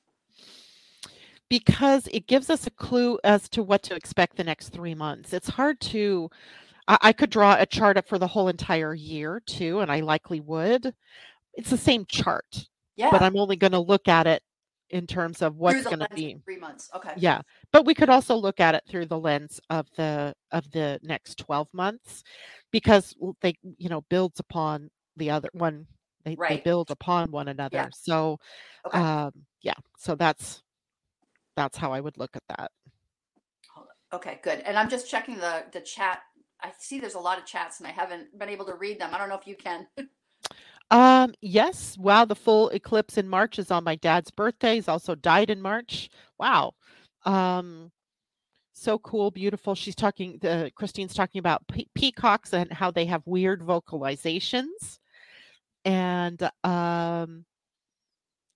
because it gives us a clue as to what to expect the next three months. It's hard to, I, I could draw a chart up for the whole entire year too, and I likely would. It's the same chart, Yeah. but I'm only going to look at it in terms of what's going to be. three months. Okay. Yeah, but we could also look at it through the lens of the of the next 12 months because they, you know, builds upon the other one. They, they build upon one another. Yeah. So, Okay. um, yeah, so that's that's how I would look at that. Okay, good. And I'm just checking the the chat. I see there's a lot of chats and I haven't been able to read them. I don't know if you can. Um, yes. Wow, the full eclipse in March is on my dad's birthday. He's also died in March. Wow. Um, so cool, beautiful. She's talking the Christine's talking about pe- peacocks and how they have weird vocalizations. And um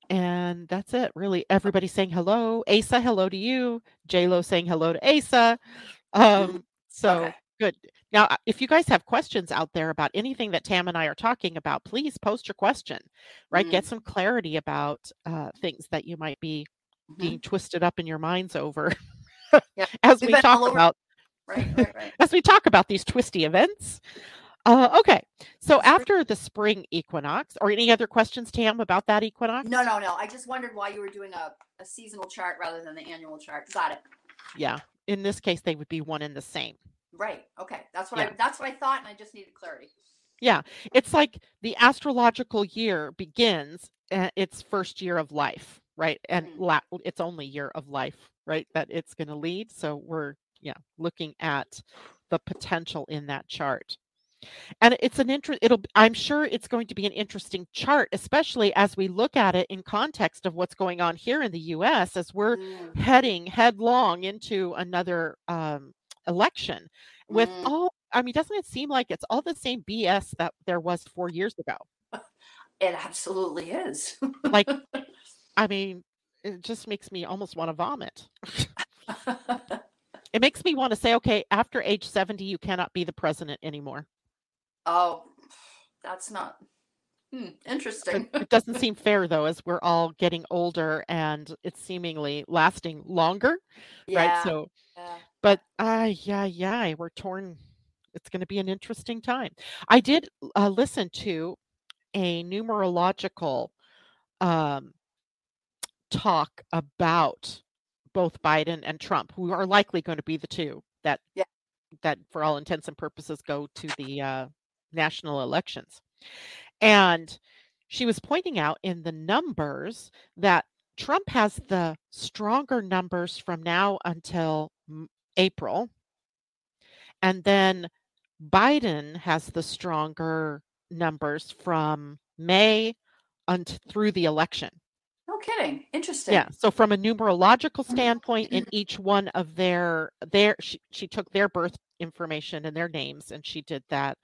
and that's it, really. Everybody saying hello. Asa, hello to you. J-Lo saying hello to Asa. Um, so Okay. good. Now, uh, if you guys have questions out there about anything that Tam and I are talking about, please post your question, right? Mm. Get some clarity about uh, things that you might be Mhm. being twisted up in your minds over Yeah, as we've we talk about Right, right, right. as we talk about these twisty events. Uh, okay, so after the spring equinox, or any other questions, Tam, about that equinox? No, no, no. I just wondered why you were doing a, a seasonal chart rather than the annual chart. Got it. Yeah, in this case, they would be one and the same. Right. Okay. That's what Yeah. I that's what I thought and I just needed clarity. Yeah. It's like the astrological year begins at its first year of life, right? And Mhm. la- its only year of life, right? That it's going to lead. So we're, yeah, looking at the potential in that chart. And it's an interest, it'll, I'm sure it's going to be an interesting chart, especially as we look at it in context of what's going on here in the US as we're Mm, heading headlong into another um, election with mm. all i mean doesn't it seem like it's all the same bs that there was four years ago It absolutely is. like i mean it just makes me almost want to vomit it makes me want to say okay after age 70 you cannot be the president anymore oh, that's not hmm, interesting. it, doesn't seem fair though as we're all getting older and it's seemingly lasting longer yeah. right so yeah. But uh yeah yeah we're torn. It's going to be an interesting time. I did uh, listen to a numerological um talk about both biden and trump who are likely going to be the two that Yeah. that for all intents and purposes go to the uh national elections. And she was pointing out in the numbers that Trump has the stronger numbers from now until April. And then Biden has the stronger numbers from May unt through the election. No kidding. Interesting. Yeah. So from a numerological standpoint, in each one of their their she, she took their birth information and their names and she did that.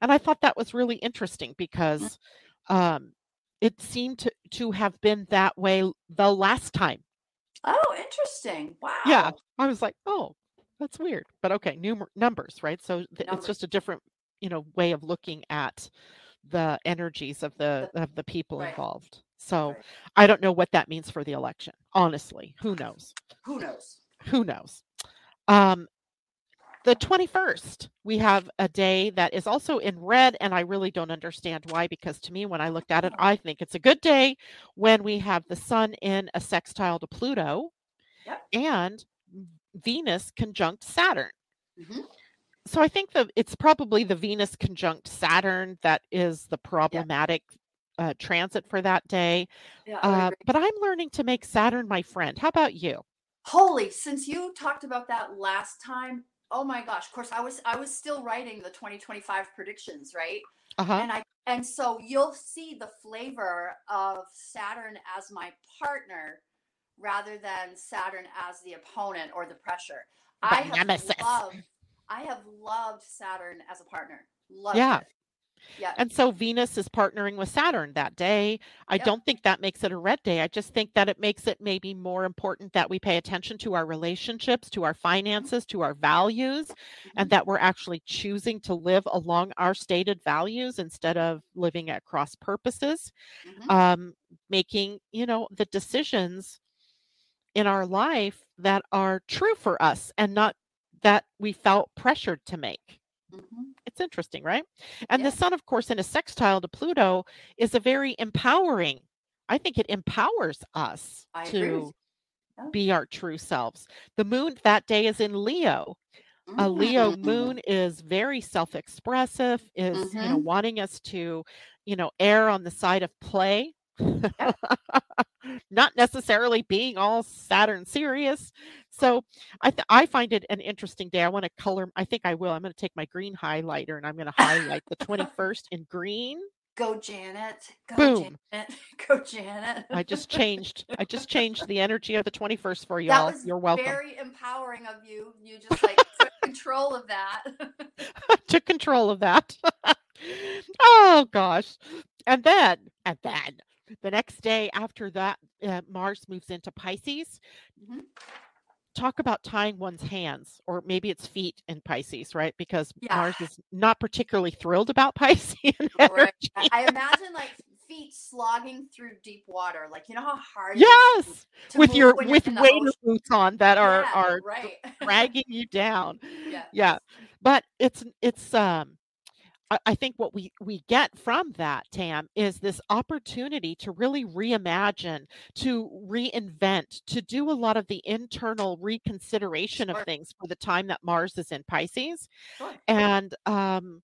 And I thought that was really interesting because um it seemed to, to have been that way the last time. Oh, interesting. Wow. Yeah. I was like, oh, that's weird. But okay, numer- numbers, right? So th- it's just a different, you know, way of looking at the energies of the of the people Right. involved. So Right. I don't know what that means for the election. Honestly, who knows? Who knows? Who knows? Um, the 21st, we have a day that is also in red, and I really don't understand why, because to me, when I looked at it, I think it's a good day when we have the sun in a sextile to Pluto Yep. and Venus conjunct Saturn. Mhm. So I think that it's probably the Venus conjunct Saturn that is the problematic uh, transit for that day. Yeah. Uh, but I'm learning to make Saturn my friend. How about you? Holy, since you talked about that last time, oh my gosh. Of course, I was I was still writing the 2025 predictions, right? Uh huh. And I and so you'll see the flavor of Saturn as my partner rather than Saturn as the opponent or the pressure. I have nemesis. loved I have loved Saturn as a partner. Loved Yeah. it. Yeah. And so Venus is partnering with Saturn that day. I Yep. don't think that makes it a red day. I just think that it makes it maybe more important that we pay attention to our relationships, to our finances, to our values, and Mhm. that we're actually choosing to live along our stated values instead of living at cross purposes. Mhm. Um, making, you know, the decisions in our life that are true for us and not that we felt pressured to make. Mhm. It's interesting, right? And Yeah. the sun, of course, in a sextile to Pluto is a very empowering. I think it empowers us I to. Yeah. be our true selves. The moon that day is in Leo. A Leo Mm. moon is very self-expressive, is, you know, Mhm. wanting us to, you know, err on the side of play. Not necessarily being all Saturn serious. So I th- I find it an interesting day. I want to color. I think I will. I'm going to take my green highlighter and I'm going to highlight the 21st in green. Go Janet. Go Boom. Janet. Go Janet. I just changed. I just changed the energy of the 21st for y'all. You're welcome. very empowering of you. You just like took control of that. took control of that. oh gosh. And then, and then the next day after that, uh, Mars moves into Pisces. Mhm. Talk about tying one's hands, or maybe it's feet in Pisces, right? Because Yeah. Mars is not particularly thrilled about Pisces. Right. I, imagine like feet slogging through deep water. Like you know how hard it is to- Yes, with your with wader boots on that are Yeah, are right. dragging you down. yeah. yeah but it's it's um I, I think what we we get from that tam is this opportunity to really reimagine to reinvent to do a lot of the internal reconsideration Sure. of things for the time that mars is in pisces Sure. and um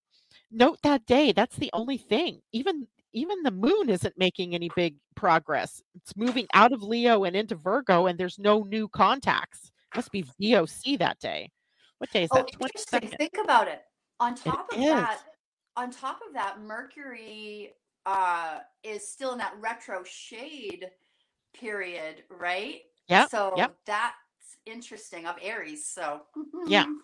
note that day that's the only thing even even the moon isn't making any big progress it's moving out of leo and into virgo and there's no new contacts must be voc that day what day is Oh, that interesting. 22nd Think about it. On top of is. that, on top of that, Mercury uh, is still in that retro shade period, right? Yeah. So yep. that's interesting of Aries. So Yeah.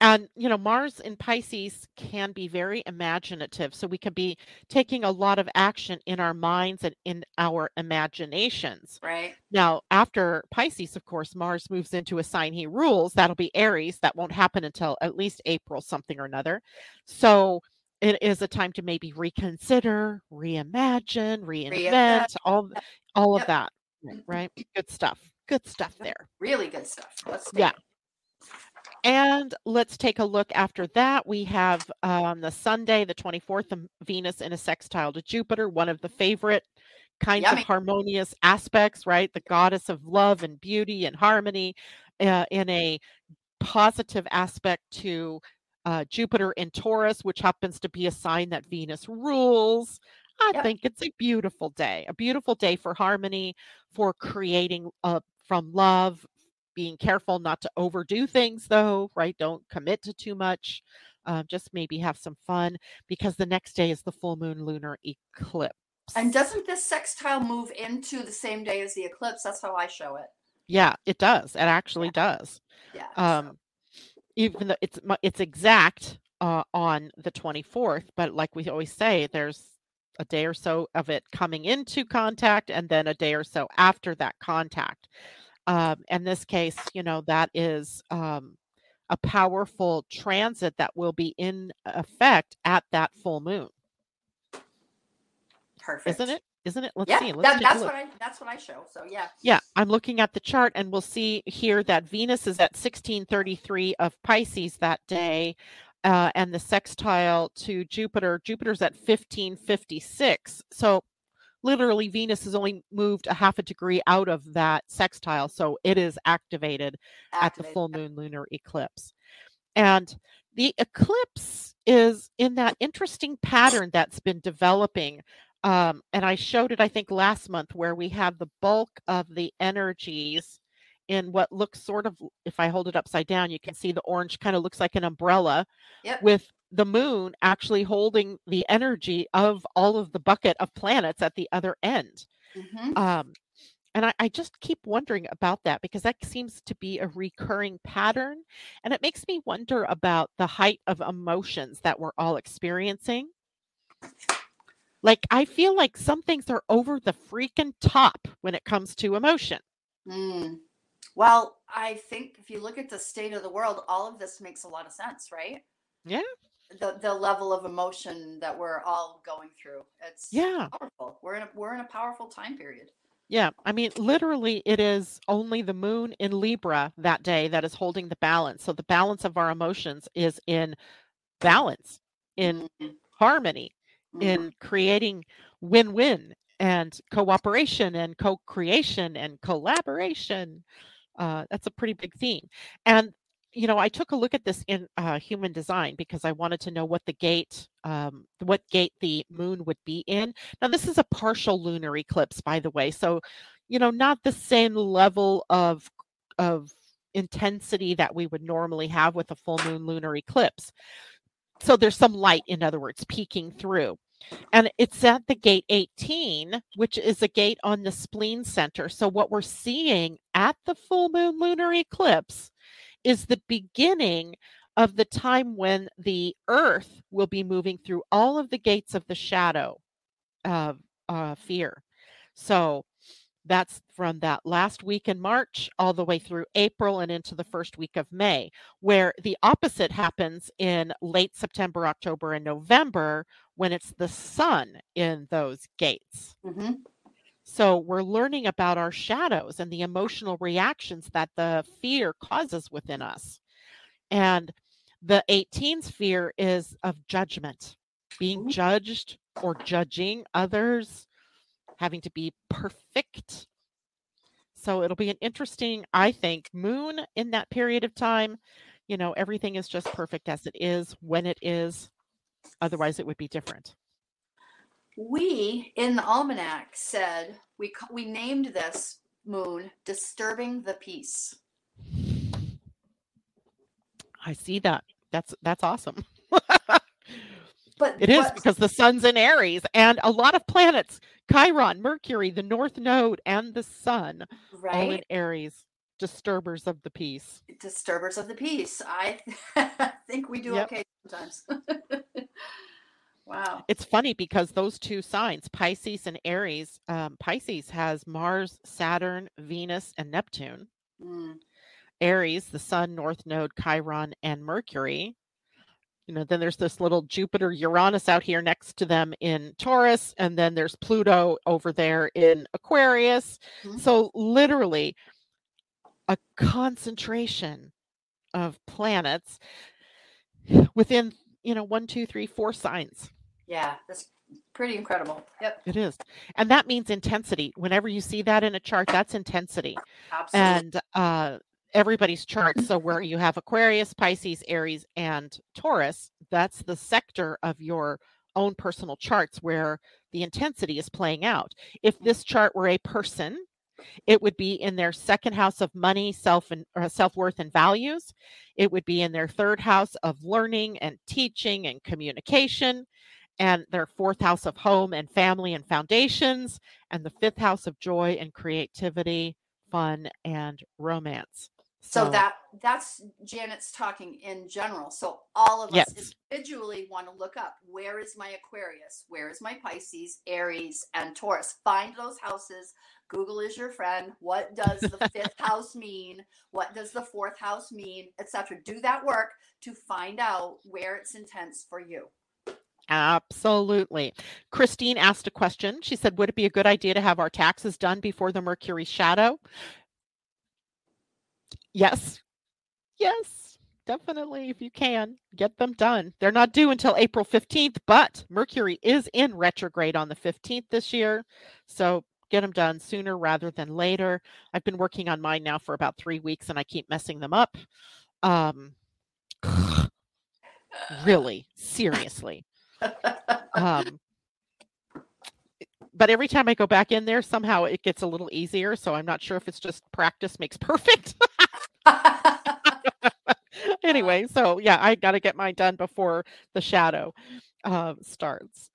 and you know mars in pisces can be very imaginative so we can be taking a lot of action in our minds and in our imaginations. Right. now after pisces of course mars moves into a sign he rules that'll be aries that won't happen until at least april something or another. So it is a time to maybe reconsider reimagine reinvent all all of that. Mm-hmm. Right? Good stuff. Good stuff there. Really good stuff. Let's Yeah. it. And let's take a look after that. We have um, the Sunday, the 24th, Venus in a sextile to Jupiter, one of the favorite kinds Yummy. of harmonious aspects, right? The goddess of love and beauty and harmony uh, in a positive aspect to uh, Jupiter in Taurus, which happens to be a sign that Venus rules. I Yep. think it's a beautiful day, a beautiful day for harmony, for creating uh, from love, being careful not to overdo things though right don't commit to too much uh, just maybe have some fun because the next day is the full moon lunar eclipse And doesn't this sextile move into the same day as the eclipse? That's how I show it. yeah it does it actually does Yeah. um even though it's it's exact uh, on the 24th but like we always say there's a day or so of it coming into contact and then a day or so after that contact. Um, in this case, you know, that is um, a powerful transit that will be in effect at that full moon. Perfect. Isn't it? Isn't it? Let's yeah, see. Let's that, that's what I that's what I show. So yeah. Yeah, I'm looking at the chart and we'll see here that Venus is at 1633 of Pisces that day. Uh, and the sextile to Jupiter, Jupiter's at 1556. So literally, Venus has only moved a half a degree out of that sextile. So it is activated at the full moon lunar eclipse. And the eclipse is in that interesting pattern that's been developing. Um, and I showed it, I think, last month, where we have the bulk of the energies in what looks sort of, if I hold it upside down, you can see the orange kind of looks like an umbrella Yep. with the moon actually holding the energy of all of the bucket of planets at the other end. Mhm. Um, and I, I just keep wondering about that because that seems to be a recurring pattern. And it makes me wonder about the height of emotions that we're all experiencing. Like, I feel like some things are over the freaking top when it comes to emotion. Mm. Well, I think if you look at the state of the world, all of this makes a lot of sense, right? Yeah. The the level of emotion that we're all going through. It's Yeah. powerful. We're in a we're in a powerful time period. Yeah. I mean, literally, it is only the moon in Libra that day that is holding the balance. So the balance of our emotions is in balance, in Mhm. harmony. Mhm. in creating win-win and cooperation and co-creation and collaboration. Uh, that's a pretty big theme. And you know, I took a look at this in uh, human design because I wanted to know what the gate, um, what gate the moon would be in. Now, this is a partial lunar eclipse, by the way, so you know, not the same level of of intensity that we would normally have with a full moon lunar eclipse. So there's some light, in other words, peeking through. And it's at the gate 18, which is a gate on the spleen center. So, what we're seeing at the full moon lunar eclipse is the beginning of the time when the earth will be moving through all of the gates of the shadow of uh, fear. So, that's from that last week in March all the way through April and into the first week of May, where the opposite happens in late September, October, and November when it's the sun in those gates. Mhm. So we're learning about our shadows and the emotional reactions that the fear causes within us. And the 18 fear is of judgment, being judged or judging others, having to be perfect. So it'll be an interesting, I think, moon in that period of time. You know, everything is just perfect as it is when it is. Otherwise, it would be different. We in the almanac said we we named this moon disturbing the peace. I see that. That's that's awesome. But It is because the sun's in Aries and a lot of planets, Chiron, Mercury, the North Node, and the sun, all in Aries, disturbers of the peace. disturbers of the peace. I think we do Yep. okay sometimes. wow. It's funny because those two signs, Pisces and Aries, um, Pisces has Mars, Saturn, Venus, and Neptune. Mm. Aries, the Sun, North Node, Chiron, and Mercury. You know, then there's this little Jupiter, Uranus out here next to them in Taurus, and then there's Pluto over there in Aquarius. Mhm. So, literally, a concentration of planets within, you know, one, two, three, four signs. Yeah, that's pretty incredible. Yep, It is. And that means intensity. Whenever you see that in a chart, that's intensity. absolutely. and uh, everybody's chart. So where you have Aquarius, Pisces, Aries, and Taurus, that's the sector of your own personal charts where the intensity is playing out. If this chart were a person, it would be in their second house of money, self and uh, self worth and values. It would be in their third house of learning and teaching and communication, and their fourth house of home and family and foundations, and the fifth house of joy and creativity, fun, and romance. So, that that's Janet's talking in general. So all of Yes. us individually want to look up where is my Aquarius, where is my Pisces, Aries, and Taurus. Find those houses. Google is your friend. What does the fifth house mean? What does the fourth house mean, etc. Do that work to find out where it's intense for you. Absolutely. Christine asked a question. She said, Would it be a good idea to have our taxes done before the Mercury shadow? Yes. Yes, definitely. If you can, get them done. They're not due until April 15th, but Mercury is in retrograde on the 15th this year. So get them done sooner rather than later. I've been working on mine now for about three weeks and I keep messing them up. Um, really, seriously. Um, but every time I go back in there, somehow it gets a little easier. So I'm not sure if it's just practice makes perfect. anyway, so yeah, I got to get mine done before the shadow uh, starts.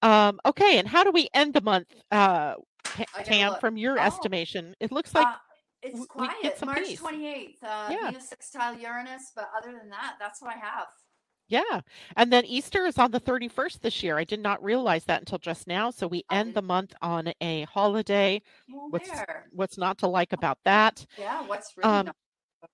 Um, okay, and how do we end the month, uh, Pa- I gotta Tam? From your Oh. estimation, it looks like Uh, it's quiet. March peace. 28th, uh, Yeah. Venus sextile Uranus, but other than that, that's what I have. Yeah. And then Easter is on the 31st this year. I did not realize that until just now. So we end the month on a holiday. Well, What's what's not to like about that? Yeah, what's really Um, about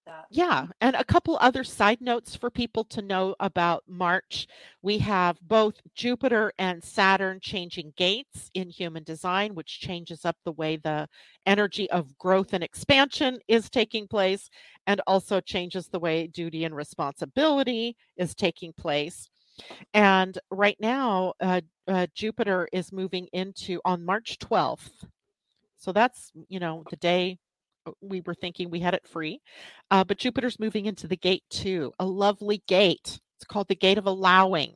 that? Yeah, and a couple other side notes for people to know about March. We have both Jupiter and Saturn changing gates in human design, which changes up the way the energy of growth and expansion is taking place, and also changes the way duty and responsibility is taking place. And right now, uh, uh, Jupiter is moving into on March 12th. So that's, you know, the day we were thinking we had it free. Uh, but Jupiter's moving into the gate too, a lovely gate. It's called the gate of allowing.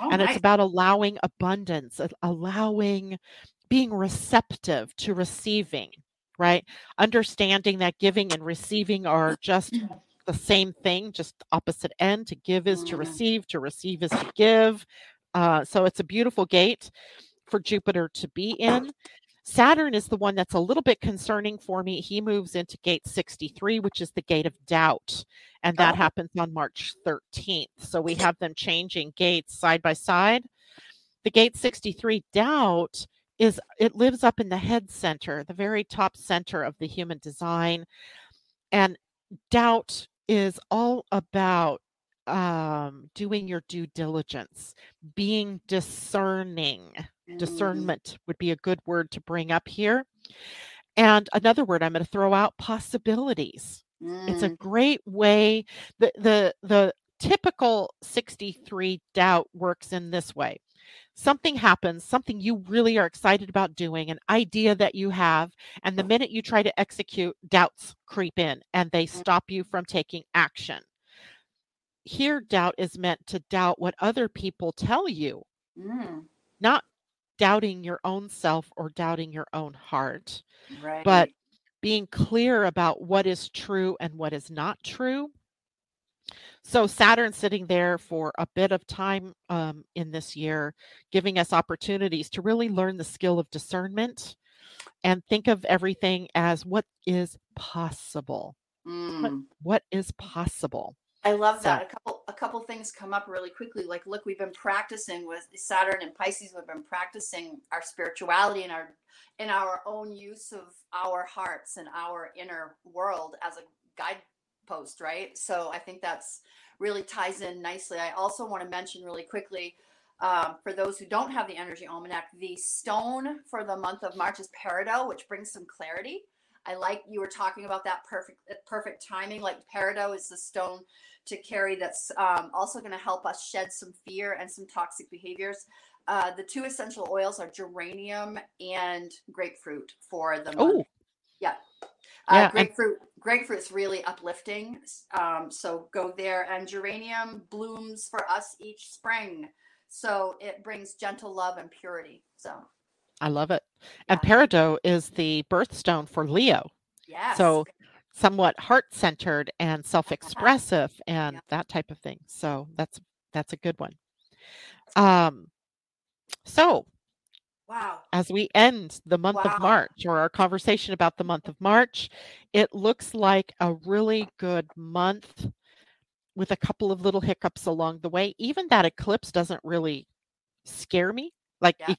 Oh, and it's about allowing abundance, allowing being receptive to receiving, right? Understanding that giving and receiving are just the same thing, just opposite end. To give is to Mhm. receive, to receive is to give. Uh, so it's a beautiful gate for Jupiter to be in. Saturn is the one that's a little bit concerning for me. He moves into gate 63, which is the gate of doubt. And that Oh. happens on March 13th. So we have them changing gates side by side. The gate 63 doubt is it lives up in the head center, the very top center of the human design. And doubt is all about um, doing your due diligence, being discerning discernment would be a good word to bring up here. And another word I'm going to throw out possibilities. It's a mm, great way the the the typical 63 doubt works in this way. Something happens, something you really are excited about doing, an idea that you have, and the minute you try to execute, doubts creep in and they stop you from taking action. Here, doubt is meant to doubt what other people tell you mm, not doubting your own self or doubting your own heart, right. but being clear about what is true and what is not true. So, Saturn sitting there for a bit of time um, in this year, giving us opportunities to really learn the skill of discernment and think of everything as what is possible. Mm. What is possible? I love So- that. A couple a couple things come up really quickly. Like, look, we've been practicing with Saturn and Pisces. We've been practicing our spirituality and our in our own use of our hearts and our inner world as a guidepost, right? So I think that's really ties in nicely. I also want to mention really quickly. Um, for those who don't have the energy almanac, the stone for the month of March is peridot, which brings some clarity. I like you were talking about that perfect perfect timing. Like peridot is the stone to carry that's um, also going to help us shed some fear and some toxic behaviors. Uh, the two essential oils are geranium and grapefruit for the month. Oh, Uh, Yeah, and- grapefruit. Grapefruit's really uplifting. Um, so go there. And geranium blooms for us each spring, so it brings gentle love and purity. So I love it. And peridot is the birthstone for Leo. yes. So somewhat heart-centered and self-expressive and Yeah. that type of thing. So that's that's a good one. Um so Wow. as we end the month Wow. of March or our conversation about the month of March, it looks like a really good month with a couple of little hiccups along the way. Even that eclipse doesn't really scare me. Like Yeah. it-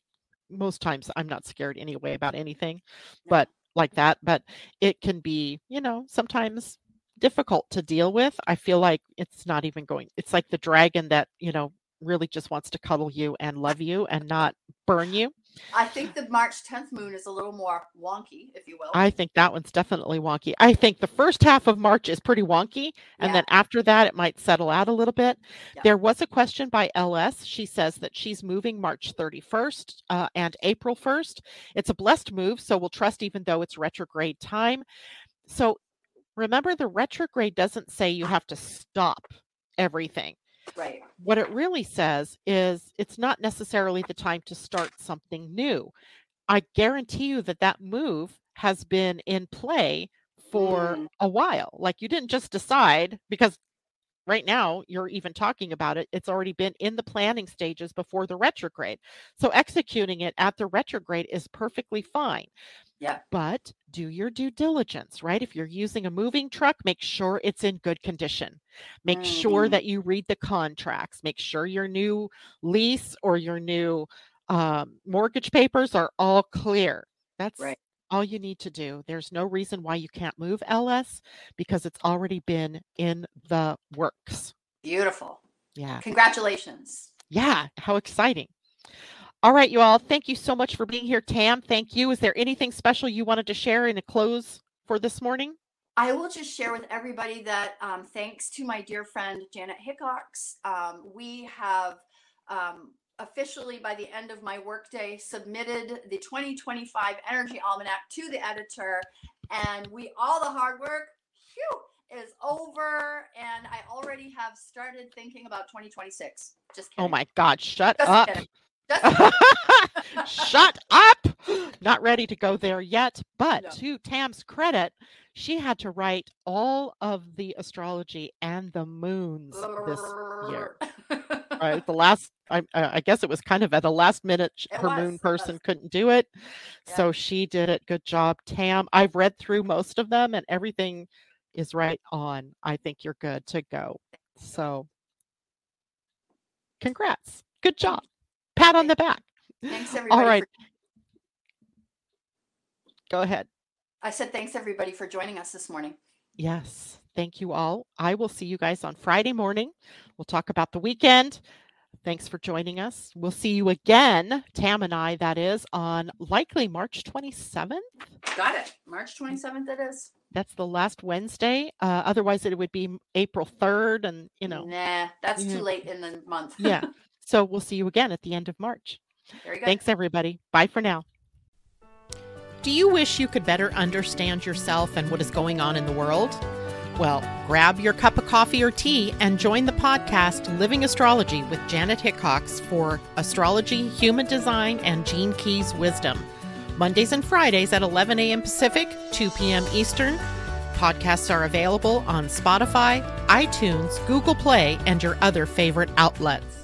most times I'm not scared anyway about anything, No. but like that, but it can be, you know, sometimes difficult to deal with. I feel like it's not even going. It's like the dragon that, you know, really just wants to cuddle you and love you and not burn you. I think the March 10th moon is a little more wonky, if you will. I think that one's definitely wonky. I think the first half of March is pretty wonky. And Yeah. then after that, it might settle out a little bit. Yeah. There was a question by LS. She says that she's moving March 31st uh, and April 1st. It's a blessed move, so we'll trust even though it's retrograde time. So remember, the retrograde doesn't say you have to stop everything right. what it really says is it's not necessarily the time to start something new. I guarantee you that that move has been in play for Mm. a while. Like you didn't just decide because right now you're even talking about it. It's already been in the planning stages before the retrograde. So executing it at the retrograde is perfectly fine. Yeah. But do your due diligence, right? If you're using a moving truck, make sure it's in good condition. Make sure Mhm. that you read the contracts. Make sure your new lease or your new um, mortgage papers are all clear. That's Right. all you need to do. There's no reason why you can't move LS because it's already been in the works. Beautiful. Yeah. Congratulations. Yeah. How exciting. All right, you all. Thank you so much for being here. Tam, thank you. Is there anything special you wanted to share in a close for this morning? I will just share with everybody that um, thanks to my dear friend Janet Hickox, um, we have um, officially, by the end of my workday, submitted the 2025 Energy Almanac to the editor, and we all the hard work phew, is over, and I already have started thinking about 2026. Just kidding. Oh my God, shut Just up. kidding. Shut up. Not ready to go there yet. But No. to Tam's credit, she had to write all of the astrology and the moons this year. Right. The last, I, I guess it was kind of at the last minute, It her was, moon person couldn't do it. Yeah. So she did it. Good job, Tam. I've read through most of them and everything is right on. I think you're good to go. So congrats. Good job. Pat on the back. Thanks everybody. All right. For, Go ahead. I said thanks everybody for joining us this morning. Yes. Thank you all. I will see you guys on Friday morning. We'll talk about the weekend. Thanks for joining us. We'll see you again, Tam and I, that is, on likely March 27th. Got it. March 27th it is. That's the last Wednesday. Uh, otherwise, it would be April 3rd. And, you know, Nah, that's Mhm. too late in the month. yeah. So we'll see you again at the end of March. Thanks, everybody. Bye for now. Do you wish you could better understand yourself and what is going on in the world? Well, grab your cup of coffee or tea and join the podcast Living Astrology with Janet Hickox for astrology, human design, and Gene Keys wisdom. Mondays and Fridays at 11 a.m. Pacific, 2 p.m. Eastern. Podcasts are available on Spotify, iTunes, Google Play, and your other favorite outlets.